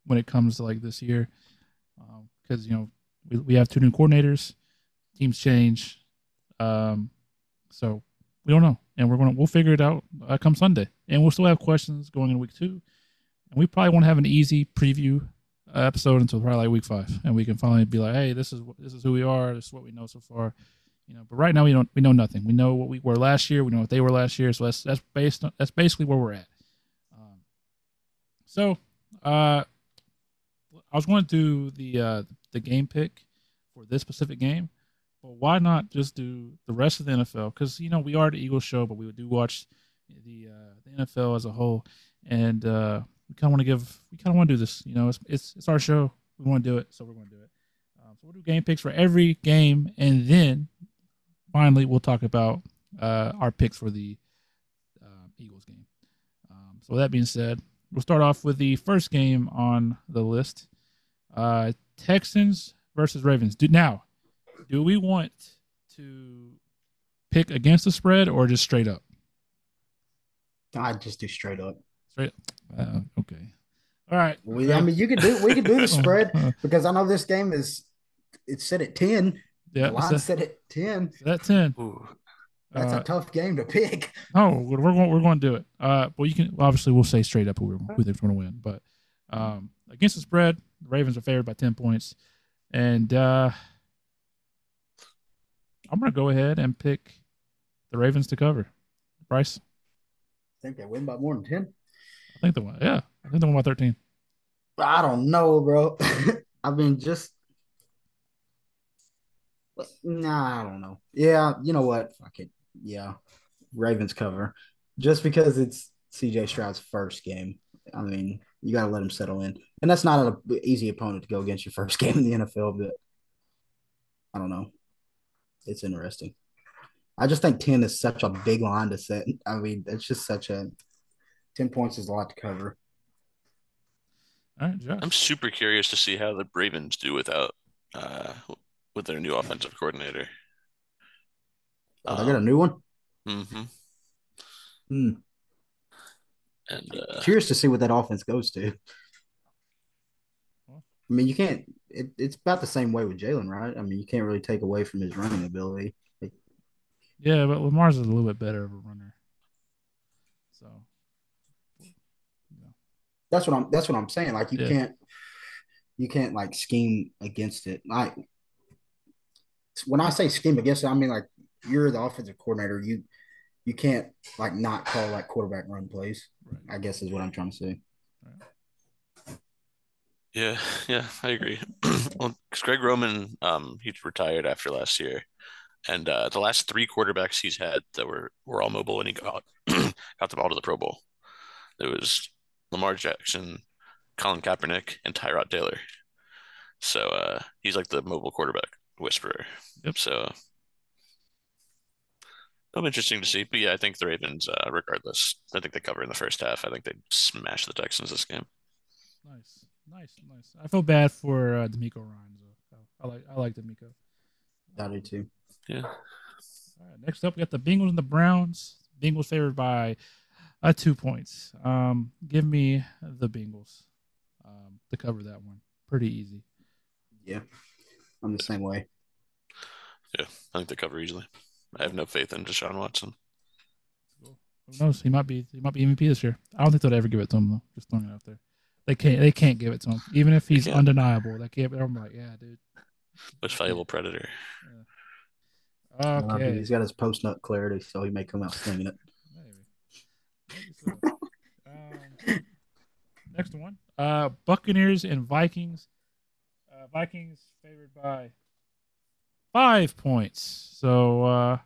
when it comes to like this year because um, you know we, we have two new coordinators, teams change, um, so we don't know, and we're gonna we'll figure it out uh, come Sunday, and we'll still have questions going in week two and we probably won't have an easy preview episode until probably like week five, and we can finally be like, hey, this is this is who we are. This is what we know so far. You know, but right now we don't we know nothing. We know what we were last year. We know what they were last year. So that's that's based on, that's basically where we're at. Um, so, uh, I was going to do the uh, the game pick for this specific game, but why not just do the rest of the NFL? Because you know we are the Eagles show, but we do watch the uh, the NFL as a whole, and uh, we kind of want to give, we kind of want to do this. You know, it's, it's, it's our show. We want to do it, so we're going to do it. Um, so we'll do game picks for every game, and then finally we'll talk about uh, our picks for the uh, Eagles game. Um, so with that being said, we'll start off with the first game on the list: uh, Texans versus Ravens. Do, now, do we want to pick against the spread or just straight up? I'd just do straight up. Straight. Uh, okay. All right. We, I mean, you could do we could do the spread because I know this game is it's set at ten. Yeah, the line set at ten. Set ten. Ooh. That's uh, a tough game to pick. Oh, we're going we're going to do it. Uh, well, you can obviously we'll say straight up who we're who they're going to win, but um, against the spread, the Ravens are favored by ten points, and uh, I'm going to go ahead and pick the Ravens to cover. Bryce. I think they win by more than ten. I think the one, yeah, I think the one by thirteen. I don't know, bro. I mean, just nah, I don't know. Yeah, you know what? Fuck it. Yeah, Ravens cover, just because it's CJ Stroud's first game. I mean, you got to let him settle in, and that's not an easy opponent to go against your first game in the NFL. But I don't know. It's interesting. I just think ten is such a big line to set. I mean, it's just such a 10 points is a lot to cover. All right, Josh. I'm super curious to see how the Ravens do without uh with their new offensive coordinator. Oh, they got a new one? Mm-hmm. Hmm. And uh, curious to see what that offense goes to. I mean, you can't. It, it's about the same way with Jalen, right? I mean, you can't really take away from his running ability. Yeah, but Lamar's a little bit better of a runner. So that's what I'm. That's what I'm saying. Like you yeah. can't, you can't like scheme against it. Like when I say scheme against it, I mean like you're the offensive coordinator. You you can't like not call like quarterback run plays. Right. I guess is what I'm trying to say. Yeah, yeah, I agree. well, because Greg Roman, um, he retired after last year, and uh, the last three quarterbacks he's had that were were all mobile, and he got got the ball to the Pro Bowl. It was Lamar Jackson, Colin Kaepernick, and Tyrod Taylor. So uh, he's like the mobile quarterback. whisperer. Yep. So it'll be interesting to see. But yeah, I think the Ravens, uh, regardless, I think they cover in the first half. I think they smash the Texans this game. Nice, nice, nice. I feel bad for uh, DeMeco Ryan. Though. I like I like DeMeco. I do too. Yeah. All right, next up, we got the Bengals and the Browns. Bengals favored by uh, two points. Um, give me the Bengals um, to cover that one. Pretty easy. Yeah, I'm the same way. Yeah, I think they cover easily. I have no faith in Deshaun Watson. Who knows? He might be he might be MVP this year. I don't think they'll ever give it to him though. Just throwing it out there. They can't they can't give it to him. Even if he's can't. undeniable. They can't I'm like, yeah, dude. Most valuable predator. Uh, Okay. He's got his post nut clarity, so he may come out slinging it. Maybe. Maybe so. um, next one. Uh, Buccaneers and Vikings. Uh, Vikings favored by five points. So uh,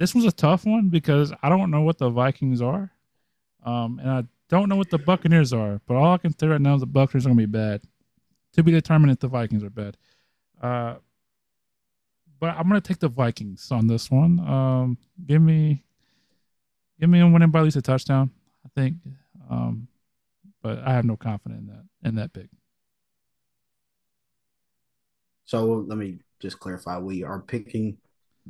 this was a tough one because I don't know what the Vikings are, um, and I don't know what the Buccaneers are. But all I can say right now is the Buccaneers are gonna be bad. To be determined if the Vikings are bad. Uh, but I'm gonna take the Vikings on this one. Um, give me, give me a winning by at least a touchdown. I think, um, but I have no confidence in that in that pick. So let me just clarify: we are picking.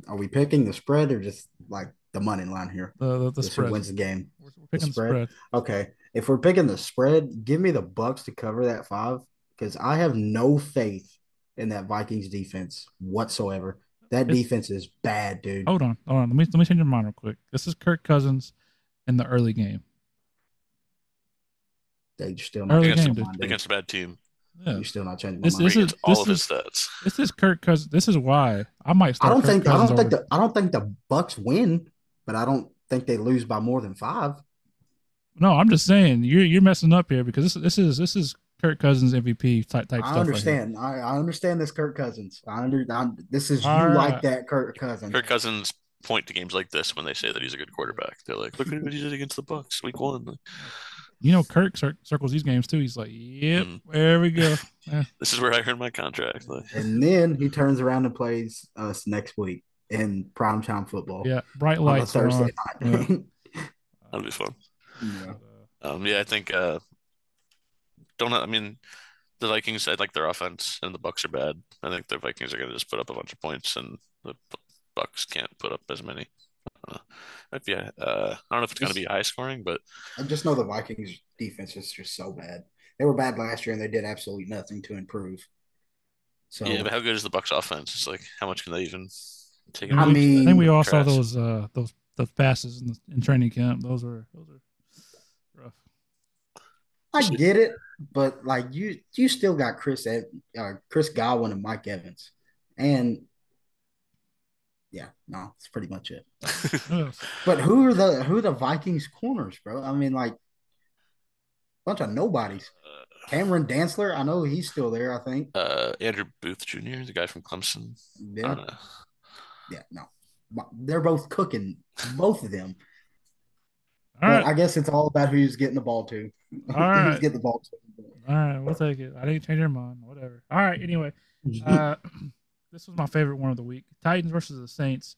Are we picking the spread or just like the money line here? The the, the spread. wins the game? We're, we're picking the spread? spread. Okay, if we're picking the spread, give me the Bucks to cover that five because I have no faith in that Vikings defense whatsoever. That It's- defense is bad, dude. Hold on, hold on. Let me let me change your mind real quick. This is Kirk Cousins in the early game. They still not Early changing game, my dude. mind, dude. Against a bad team. Yeah, You're still not changing my This- mind. this is- Against all this of his is- stats. this is Kirk Cousins. This is why I might I don't Kirk think I don't think the I don't think the Bucks win, but I don't think they lose by more than five. No, I'm just saying you're you're messing up here because this this is this is Kirk Cousins MVP type type stuff. I understand. I, I understand this Kirk Cousins. I under I, this is you All like that Kirk Cousins. Kirk Cousins point to games like this when they say that he's a good quarterback. They're like, look at what he did against the Bucks week one. Right here. You know, Kirk cir- circles these games too. He's like, "Yep, Mm. there we go." Yeah. This is where I earned my contract. Like, And then he turns around and plays us next week in primetime football. Yeah, bright on a lights are Thursday on. night. that'll be fun. Yeah. Um, yeah, I think. Uh, don't I mean, the Vikings. I like their offense, and the Bucks are bad. I think the Vikings are going to just put up a bunch of points, and the Bucks can't put up as many. Uh, might be. Uh, I don't know if it's going to be high scoring, but I just know the Vikings defense is just so bad. They were bad last year and they did absolutely nothing to improve. So yeah. But how good is the Bucks offense? It's like how much can they even take? I mean- I think we all saw those uh those those passes in, the, in training camp. Those were those are rough. I get it, but like you, you still got Chris, Ev- uh, Chris Godwin and Mike Evans, and yeah, no, that's pretty much it. But who are the who are the Vikings corners, bro? I mean, like a bunch of nobodies. Cameron Dantzler, I know he's still there. I think. uh, Andrew Booth Jr., the guy from Clemson. I Yeah, don't know. yeah, no, they're both cooking, both of them. All but I guess it's all about who's getting the ball to. All who's getting the ball to. all right, we'll take it. I didn't change your mind. Whatever. All right. Anyway, uh, this was my favorite one of the week: Titans versus the Saints.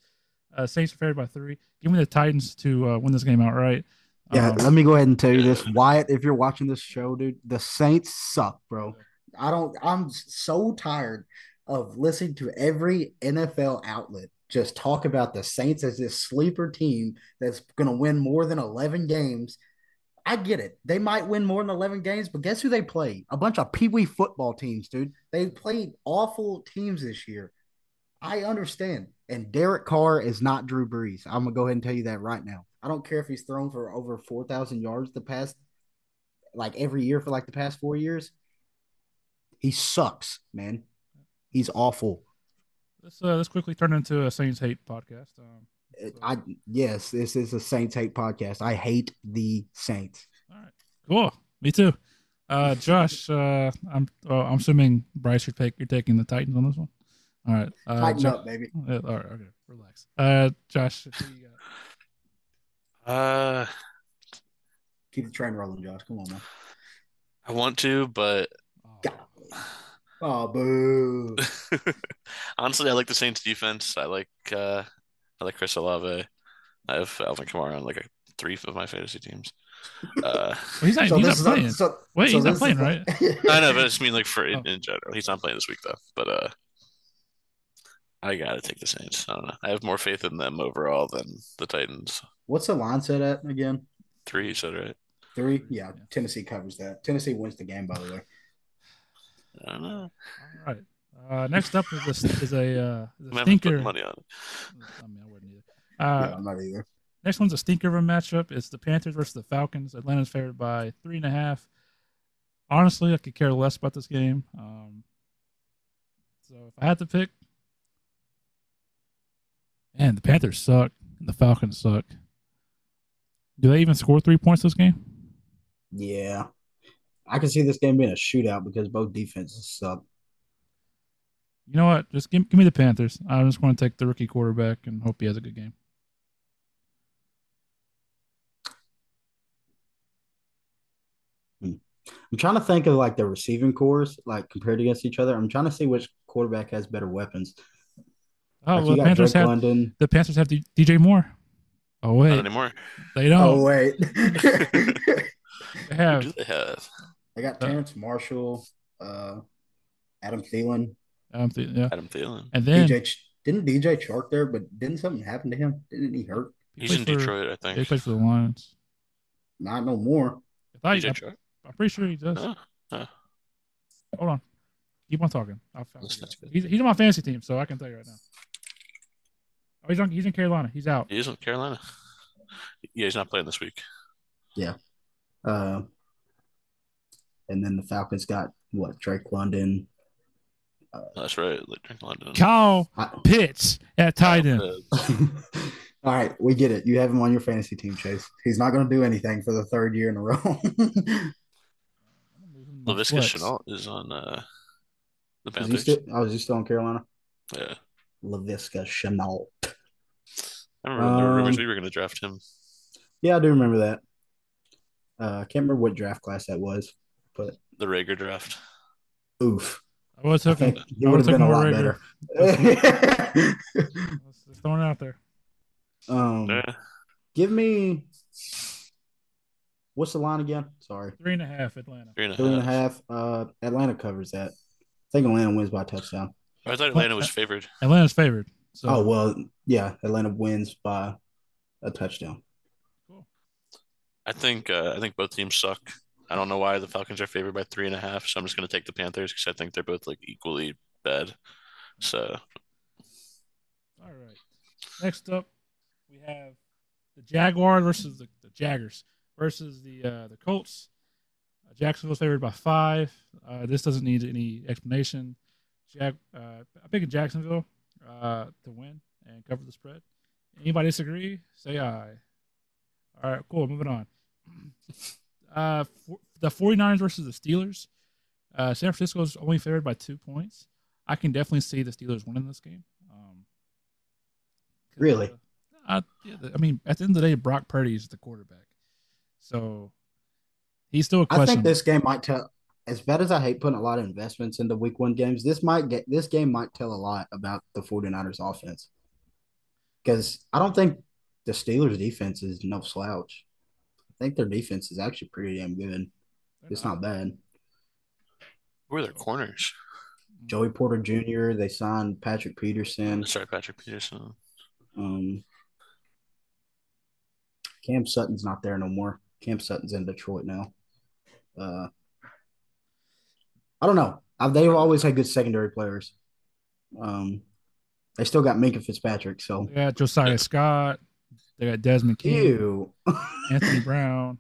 Uh, Saints are favored by three. Give me the Titans to uh, win this game outright. Yeah, Um, let me go ahead and tell you this, Wyatt. If you're watching this show, dude, the Saints suck, bro. I don't. I'm so tired of listening to every NFL outlet just talk about the Saints as this sleeper team that's going to win more than 11 games. I get it. They might win more than 11 games, but guess who they play? A bunch of pee wee football teams, dude. They played awful teams this year. I understand. And Derek Carr is not Drew Brees. I'm going to go ahead and tell you that right now. I don't care if he's thrown for over 4,000 yards the past, like every year for like the past four years. He sucks, man. He's awful. Let's uh, let's quickly turn into a Saints hate podcast. Um, It- I yes, this is a Saints hate podcast. I hate the Saints. all right, cool. Me too. Uh, Josh, uh, I'm oh, I'm assuming Bryce, you're, take, you're taking the Titans on this one. All right, uh, Tighten Jo- up, baby. uh, all right, okay, relax. Uh, Josh, you got? Uh, Keep the train rolling, Josh. Come on, man. I want to, but Oh, Oh, boo. Honestly, I like the Saints defense. I like uh I like Chris Olave. I have Alvin Kamara on like a three of my fantasy teams. Uh, Well, he's not, So he's not is playing. so- Wait, so he's not playing, right? I know, but I just mean like for in, Oh. in general. He's not playing this week though. But uh, I gotta take the Saints. I don't know. I have more faith in them overall than the Titans. What's the line set at again? Three, you said right? Three? Yeah, Tennessee covers that. Tennessee wins the game, by the way. I don't know. All right. Uh, next up is a, is a, uh, is I a haven't stinker. money on it. I mean, Either. yeah, Uh, I'm not either. Next one's a stinker of a matchup. It's the Panthers versus the Falcons. Atlanta's favored by three and a half. Honestly, I could care less about this game. Um, so if I had to pick, man, the Panthers suck and the Falcons suck. Do they even score three points this game? Yeah. I can see this game being a shootout because both defenses suck. You know what? Just give, give me the Panthers. I'm just want to take the rookie quarterback and hope he has a good game. I'm trying to think of like the receiving cores, like compared against each other. I'm trying to see which quarterback has better weapons. Oh, like well, the Panthers Drake have London. the Panthers have DJ Moore. Oh Not wait, anymore. they don't. Oh wait, They Who have do they have? I got Terrace Marshall, uh, Adam Thielen, Adam th- yeah, Adam Thielen. and then DJ. Didn't DJ Chark there? But didn't something happen to him? Didn't he hurt? He's plays in for- Detroit, I think. he think. plays for the Lions. Not no more. I thought DJ I'm, Chark. I'm pretty sure he does. Hold on, keep on talking. I'll, I'll That's figure it not out. good. he's he's on my fantasy team, so I can tell you right now. Oh, he's on. He's in Carolina. He's out. He's in Carolina. Yeah, he's not playing this week. Yeah. Uh, and then the Falcons got what? Drake London. That's right. like Drake London. Kyle I- Pitts at tight end. Uh, All right, we get it. You have him on your fantasy team, Chase. He's not going to do anything for the third year in a row. Laviska Flex. Shenault is on uh, the is he still? Oh, is he still in Carolina? Yeah. Laviska Shenault. I remember there were rumors Um, we were going to draft him. Yeah, I do remember that. Uh, I can't remember what draft class that was, but The Rager draft. oof, I was hoping have think I would would have have been a taken lot more better. Let's just throwing it out there. um, Yeah. give me what's the line again? Sorry, Three and a half Atlanta. Three and a three and a half. half. Uh, Atlanta covers that. I think Atlanta wins by a touchdown. I thought Atlanta was favored. Atlanta's favored. So Oh well, yeah, Atlanta wins by a touchdown. cool. I think uh, I think both teams suck. I don't know why the Falcons are favored by three and a half, so I'm just going to take the Panthers because I think they're both like equally bad. So All right. Next up, we have the Jaguars versus the, the Jaggers versus the uh, the Colts. Uh, Jacksonville's favored by five. Uh, this doesn't need any explanation. Jag, uh, I'm picking Jacksonville uh, to win and cover the spread. Anybody disagree? Say aye. All right, cool. Moving on. Uh, for, the 49ers versus the Steelers. Uh, San Francisco is only favored by two points. I can definitely see the Steelers winning this game. Um, Really? Uh, I, I mean, at the end of the day, Brock Purdy is the quarterback, so he's still a I question. I think this game might tell. As bad as I hate putting a lot of investments into week one games, this might get this game might tell a lot about the 49ers offense. Because I don't think the Steelers defense is no slouch. I think their defense is actually pretty damn good. It's not bad. who are their corners? Joey Porter Jr. They signed Patrick Peterson. Sorry, Patrick Peterson. Um, Cam Sutton's not there no more. Cam Sutton's in Detroit now. Uh, I don't know. Uh, They've always had good secondary players. Um, they still got Minkah Fitzpatrick. So, yeah, Josiah Scott. They got Desmond King, ew. Anthony Brown.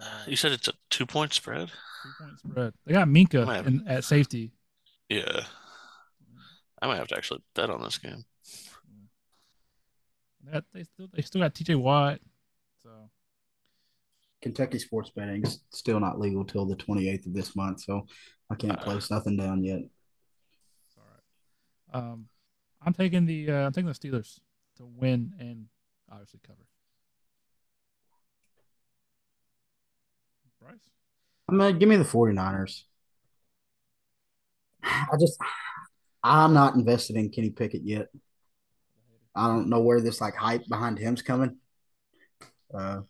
Uh, You said it's a two point spread. three point spread. They got Minkah Man. in, at safety. Yeah, I might have to actually bet on this game. That they still they still got T.J. Watt. So Kentucky sports betting's still not legal till the 28th of this month. So, I can't Uh. place nothing down yet. all right. Um, I'm taking the uh, I'm taking the Steelers to win and obviously cover. Bryce. I mean, give me the 49ers. I just, I'm not invested in Kenny Pickett yet. I don't know where this like hype behind him's coming. Uh,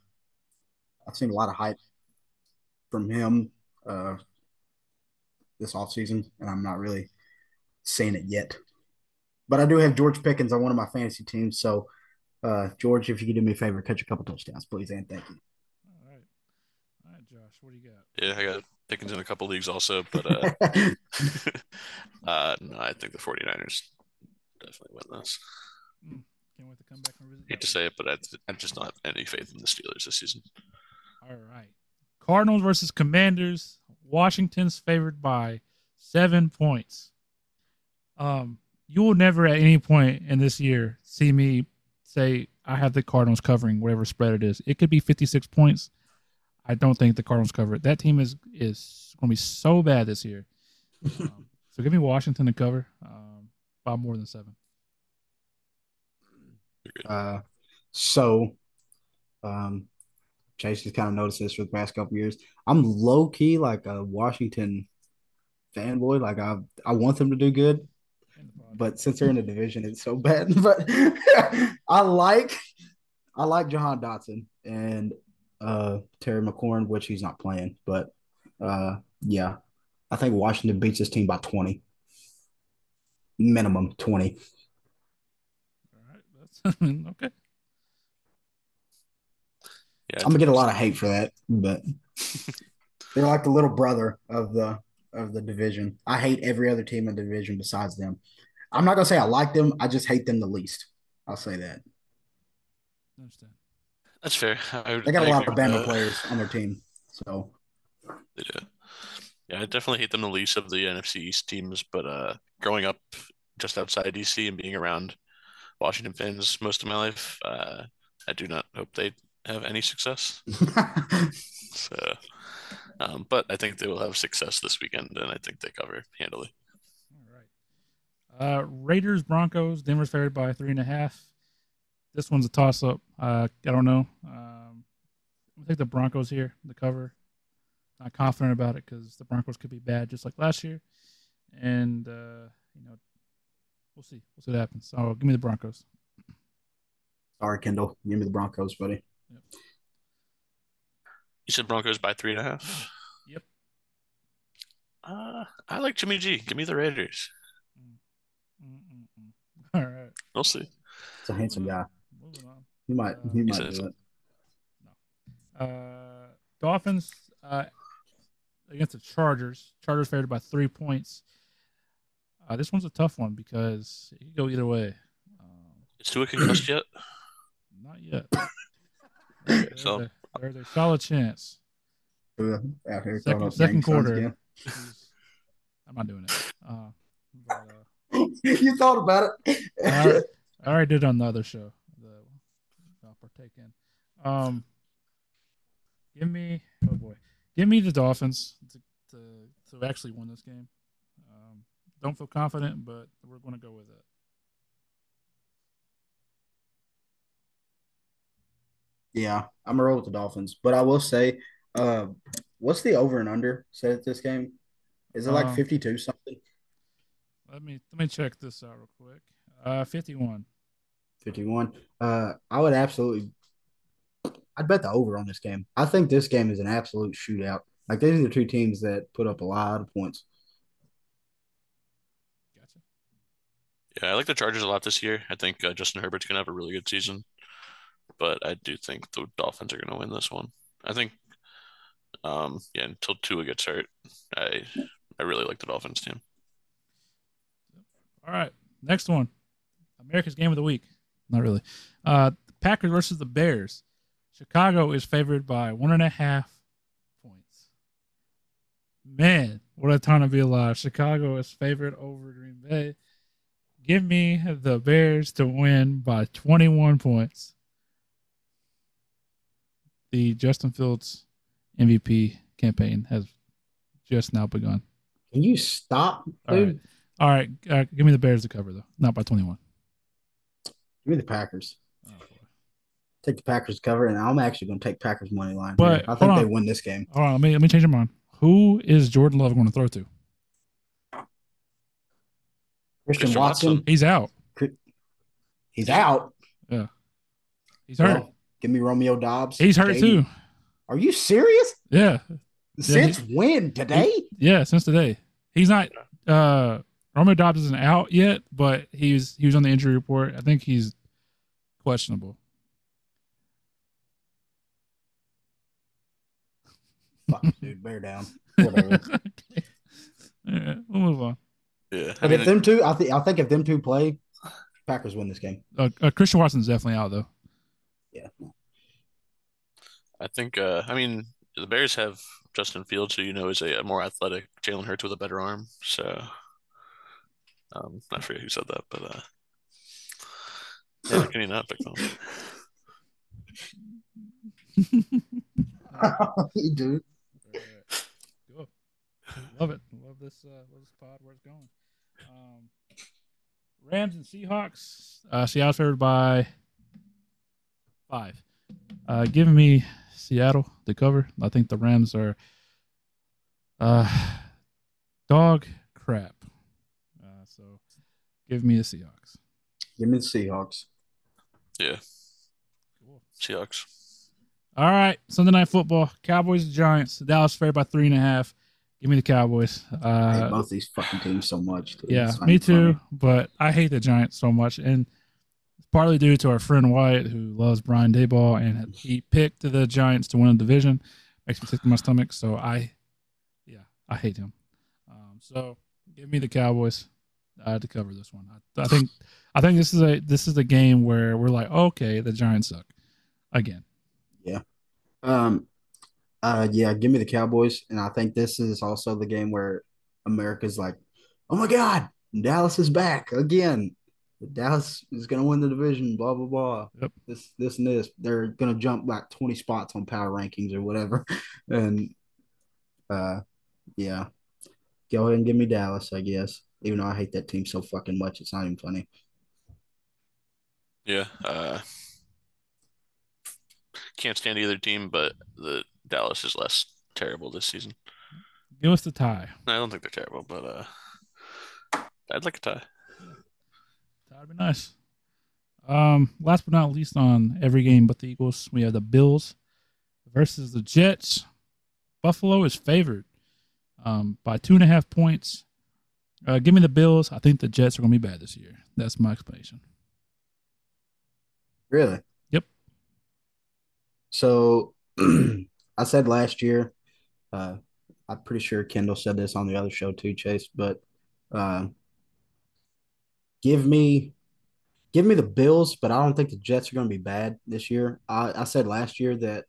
I've seen a lot of hype from him uh, this offseason, and I'm not really seeing it yet. But I do have George Pickens on one of my fantasy teams. So, uh, George, if you could do me a favor, catch a couple touchdowns, please, and thank you. All right. All right, Josh, what do you got? Yeah, I got Pickens in a couple leagues also, but uh, uh, no, I think the 49ers definitely win this. Mm, can't wait to come back and visit. hate to say it, but I, I just not have any faith in the Steelers this season. All right. Cardinals versus Commanders. Washington's favored by seven points. Um, you will never at any point in this year see me say I have the Cardinals covering whatever spread it is. It could be 56 points. I don't think the Cardinals cover it. That team is is going to be so bad this year. Um, so give me Washington to cover um, by more than seven. Uh, so, um, Chase has kind of noticed this for the past couple years. I'm low key like a Washington fanboy. Like I, I want them to do good, but since they're in the division, it's so bad. But I like, I like Jahan Dotson and uh Terry McLaurin, which he's not playing. But uh, yeah, I think Washington beats this team by 20, minimum 20. All right, that's okay. Yeah, I I'm gonna get a lot of hate for that, but they're like the little brother of the of the division. I hate every other team in the division besides them. I'm not gonna say I like them. I just hate them the least. I'll say that Understand. that's fair. I, they got a a lot of Bama players on their team, so They do. Yeah, I definitely hate them the least of the NFC East teams, but uh, growing up just outside DC and being around Washington fans most of my life, uh, I do not hope they have any success. So, um, but I think they will have success this weekend, and I think they cover handily. All right. Uh, Raiders Broncos. Denver's favored by three and a half. This one's a toss up. Uh, I don't know. Um, I think the Broncos here, the cover. Not confident about it because the Broncos could be bad just like last year, and uh, you know, we'll see. We'll see what happens. So give me the Broncos. sorry, Kendall. Give me the Broncos, buddy. You said Broncos by three and a half. Yep. Uh, I like Jimmy G. Give me the Raiders. Mm-mm-mm. All right. We'll see. It's a handsome guy. Moving on. He might. He might says- do it. Uh, Dolphins uh, against the Chargers. Chargers favored by three points. Uh, this one's a tough one because it could go either way. Um, Is Tua concussed yet? not yet. There's So- a, there's a solid chance. Uh, Out here Second- second quarter. again. I'm not doing it. Uh, but, uh, you thought about it. I, I already did it on the other show. The I'll partake in. Um, give me oh boy, give me the Dolphins to to, to actually win this game. Um, don't feel confident, but we're going to go with it. Yeah, I'm gonna roll with the Dolphins, but I will say, uh, what's the over and under set at this game? Is it like Um, 52 something? Let me let me check this out real quick. Uh, fifty-one. 51. Uh, I would absolutely, I'd bet the over on this game. I think this game is an absolute shootout. Like these are the two teams that put up a lot of points. Gotcha. Yeah, I like the Chargers a lot this year. I think uh, Justin Herbert's gonna have a really good season, but I do think the Dolphins are gonna win this one. I think, um, yeah, until Tua gets hurt, I I really like the Dolphins team. All right, next one. America's game of the week. Not really. Uh, Packers versus the Bears. Chicago is favored by one and a half points. Man, what a time to be alive. Chicago is favored over Green Bay. Give me the Bears to win by 21 points. The Justin Fields MVP campaign has just now begun. Can you stop, dude? right. All right. Uh, give me the Bears to cover, though. Not by 21. Give me the Packers. Oh. Take the Packers cover, and I'm actually going to take Packers money line. But. I hold think they on. win this game. All right. let me let me change my mind. Who is Jordan Love going to throw to? Christian, Christian Watson, Watson. He's out. he's out. Yeah. He's hurt. Well, give me Romeo Doubs. He's hurt Jaden- too. Are you serious? Yeah. Since when? Today? Yeah, since today. He's not uh Romeo Doubs isn't out yet, but he was he was on the injury report. I think he's questionable. Fuck, dude, bear down. Whatever. okay. Yeah, we'll move on. Yeah, I But mean, if them two, I think I think if them two play, Packers win this game. Uh, uh, Christian Watson's definitely out though. Yeah. I think. Uh, I mean, the Bears have Justin Fields, who you know is a, a more athletic Jalen Hurts with a better arm. So, um, I forget who said that, but uh, yeah, can you not pick them? you do. Cool. Love it. Love this. Uh, love this pod. Where it's going. Um, Rams and Seahawks. Uh, Seattle's favored by five. Uh, giving me Seattle to cover. I think the Rams are uh, dog crap. Uh, so give me the Seahawks. Give me the Seahawks. Yeah, Cool. Seahawks. All right, Sunday night football. Cowboys and Giants. Dallas favored by three and a half. Give me the Cowboys. I hate Uh, both these fucking teams so much. dude. Yeah, me even funny. too. But I hate the Giants so much, and it's partly due to our friend Wyatt, who loves Brian Daboll, and he picked the Giants to win the division. Makes me sick to my stomach. So I, yeah, I hate him. Um, so give me the Cowboys uh, to cover this one. I, I think, I think this is a this is a game where we're like, okay, the Giants suck again. Yeah. Um, uh, yeah, give me the Cowboys, and I think this is also the game where America's like, "Oh my God, Dallas is back again. Dallas is gonna win the division." Blah blah blah. Yep. This this and this. They're gonna jump like twenty spots on power rankings or whatever, and uh, yeah, go ahead and give me Dallas, I guess. Even though I hate that team so fucking much, it's not even funny. Yeah. Uh, can't stand either team, but the Dallas is less terrible this season. Give us the tie. I don't think they're terrible, but uh, I'd like a tie. That'd be nice. Um, last but not least, on every game but the Eagles, we have the Bills versus the Jets. Buffalo is favored um, by two and a half points. Uh, give me the Bills. I think the Jets are going to be bad this year. That's my explanation. Really? Yep. So I said last year, uh, I'm pretty sure Kendall said this on the other show too, Chase, but uh, give me give me the Bills, but I don't think the Jets are going to be bad this year. I, I said last year that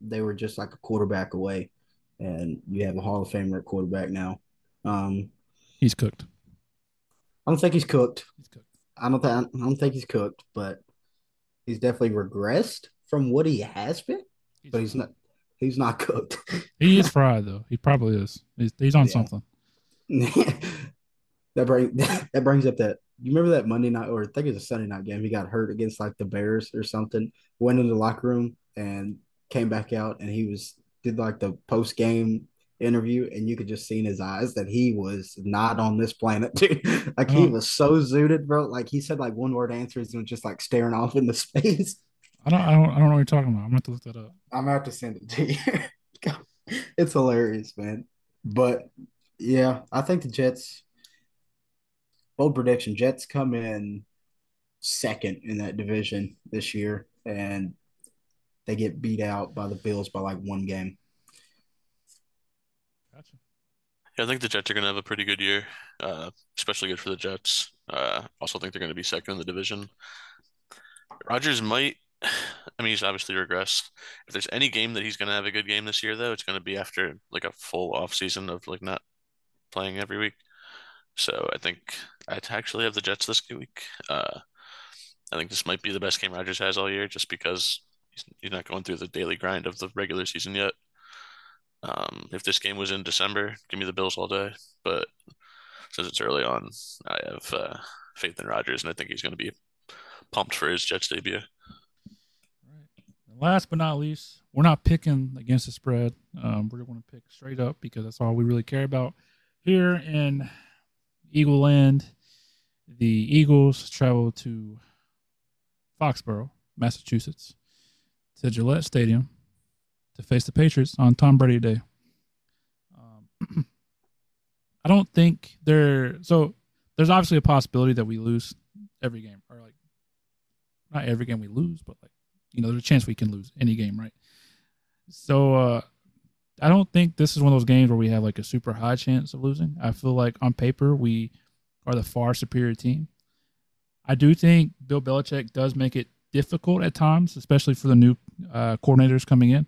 they were just like a quarterback away, and you have a Hall of Famer at quarterback now. Um, He's cooked. I don't think he's cooked. He's cooked. I don't think I don't think he's cooked, but he's definitely regressed from what he has been. But he's not he's not cooked. He is fried though. He probably is. He's, he's on Yeah. something. that bring that brings up that you remember that Monday night or I think it was a Sunday night game. He got hurt against like the Bears or something. Went into the locker room and came back out and he was did like the post game interview and you could just see in his eyes that he was not on this planet, dude. like he Oh. was so zooted, bro. Like he said like one word answers and was just like staring off into space. I don't. I don't. I don't know what you're talking about. I'm going to look that up. I'm gonna have to send it to you. it's hilarious, man. But yeah, I think the Jets. Bold prediction: Jets come in second in that division this year, and they get beat out by the Bills by like one game. Gotcha. Yeah, I think the Jets are going to have a pretty good year, uh, especially good for the Jets. Uh, also think they're going to be second in the division. Rodgers might, I mean, he's obviously regressed. If there's any game that he's going to have a good game this year, though, it's going to be after like a full off season of like not playing every week. So I think I'd actually have the Jets this week. Uh, I think this might be the best game Rodgers has all year, just because he's, he's not going through the daily grind of the regular season yet. Um, if this game was in December, give me the Bills all day. But since it's early on, I have uh, faith in Rodgers, and I think he's going to be pumped for his Jets debut. Right. And last but not least, we're not picking against the spread. Um, we're going to pick straight up because that's all we really care about here in Eagle Land. the Eagles travel to Foxborough, Massachusetts, to Gillette Stadium to face the Patriots on Tom Brady Day. Um, I don't think there. So there's obviously a possibility that we lose every game, or like not every game we lose, but like you know, there's a chance we can lose any game, right? So uh, I don't think this is one of those games where we have like a super high chance of losing. I feel like on paper we are the far superior team. I do think Bill Belichick does make it difficult at times, especially for the new uh, coordinators coming in.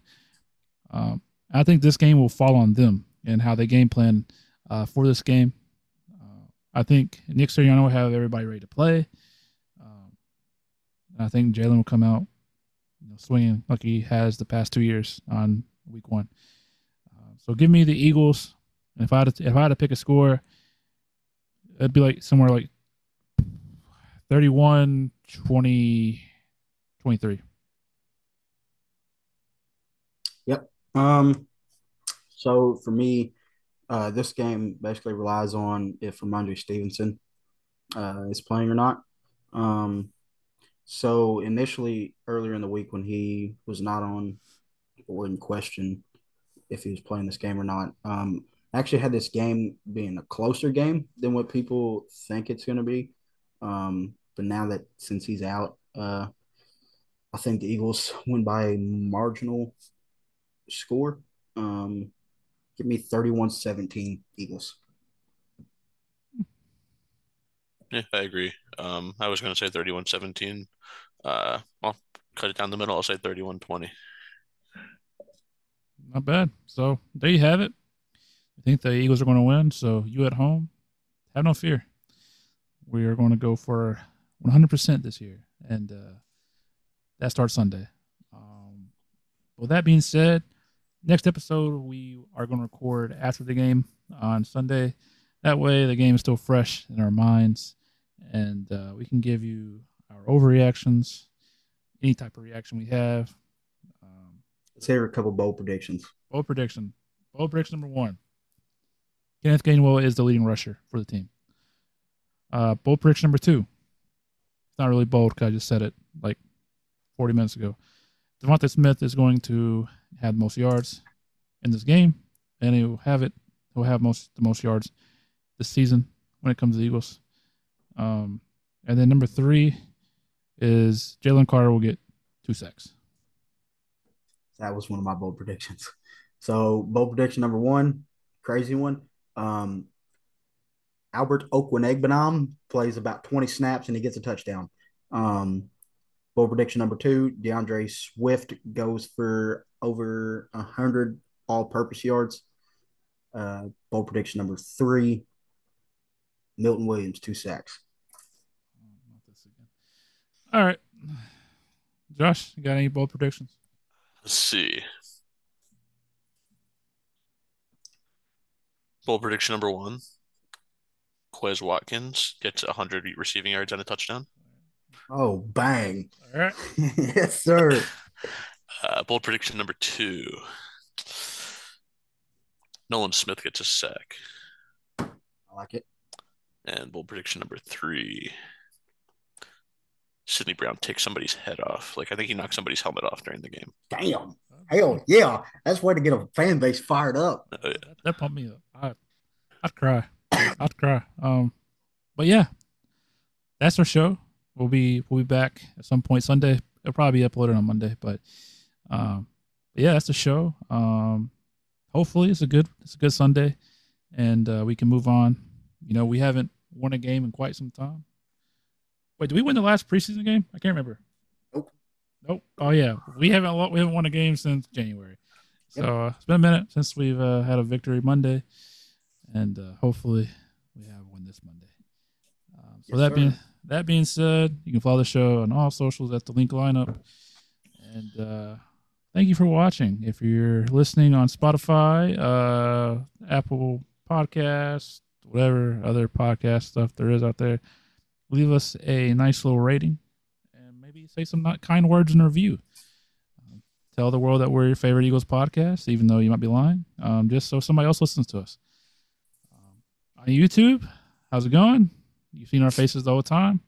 Um, I think this game will fall on them and how they game plan uh, for this game. Uh, I think Nick Sirianni will have everybody ready to play. Um, I think Jalen will come out you know, swinging like he has the past two years on week one. So give me the Eagles. And if I had to, if I had to pick a score, it'd be like somewhere like 31 20 23. Yep. Um. So for me, uh, this game basically relies on if Rhamondre Stevenson uh, is playing or not. Um. So initially, earlier in the week, when he was not on or in question if he was playing this game or not, um, I actually had this game being a closer game than what people think it's going to be. Um, but now that since he's out, uh, I think the Eagles win by a marginal score. Um, give me 31 17 Eagles. Yeah, I agree. Um, I was going to say 31 17. Uh, I'll cut it down the middle. I'll say 31 20. Not bad. So there you have it. I think the Eagles are going to win. So you at home, have no fear. We are going to go for 100% this year. And uh, that starts Sunday. Um, with that being said, next episode we are going to record after the game on Sunday. That way, the game is still fresh in our minds, and uh, we can give you our overreactions, any type of reaction we have. Let's hear a couple bold predictions. bold prediction. Bold prediction number one. Kenneth Gainwell is the leading rusher for the team. Uh, bold prediction number two. It's not really bold because I just said it like 40 minutes ago. DeVonta Smith is going to have most yards in this game, and he will have it. He'll have most the most yards this season when it comes to the Eagles. Um, and then number three is Jalen Carter will get two sacks. That was one of my bold predictions. So bold prediction number one, crazy one. Um, Albert Okwuegbunam plays about 20 snaps and he gets a touchdown. Um, bold prediction number two, D'Andre Swift goes for over 100 all-purpose yards. Uh, bold prediction number three, Milton Williams, two sacks. All right. Josh, you got any bold predictions? Let's see. Bold prediction number one. Quez Watkins gets 100 receiving yards and a touchdown. Oh, bang. All right. yes, sir. Uh, bold prediction number two. Nolan Smith gets a sack. I like it. And bold prediction number three. Sydney Brown takes somebody's head off. Like I think he knocked somebody's helmet off during the game. Damn. Hell yeah. That's way to get a fan base fired up. Uh, yeah. That, that pumped me up. I, I'd cry. I'd cry. Um, but yeah, that's our show. We'll be we'll be back at some point Sunday. It'll probably be uploaded on Monday, but um, but yeah, that's the show. Um, hopefully it's a good it's a good Sunday, and uh, we can move on. You know, we haven't won a game in quite some time. Wait, did we win the last preseason game? I can't remember. Nope. Nope. Oh yeah, we haven't we haven't won a game since January. So uh, it's been a minute since we've uh, had a victory Monday, and uh, hopefully we have one this Monday. Um, so Yes, that sir. being that being said, you can follow the show on all socials at the Linc Lineup, and uh, thank you for watching. If you're listening on Spotify, uh, Apple Podcasts, whatever other podcast stuff there is out there, leave us a nice little rating and maybe say some not kind words in a review. Um, tell the world that we're your favorite Eagles podcast, even though you might be lying, um, just so somebody else listens to us. Um, on YouTube, how's it going? You've seen our faces the time.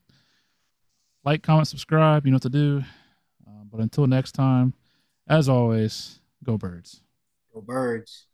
Like, comment, subscribe. You know what to do. Uh, but until next time, as always, go birds. Go birds.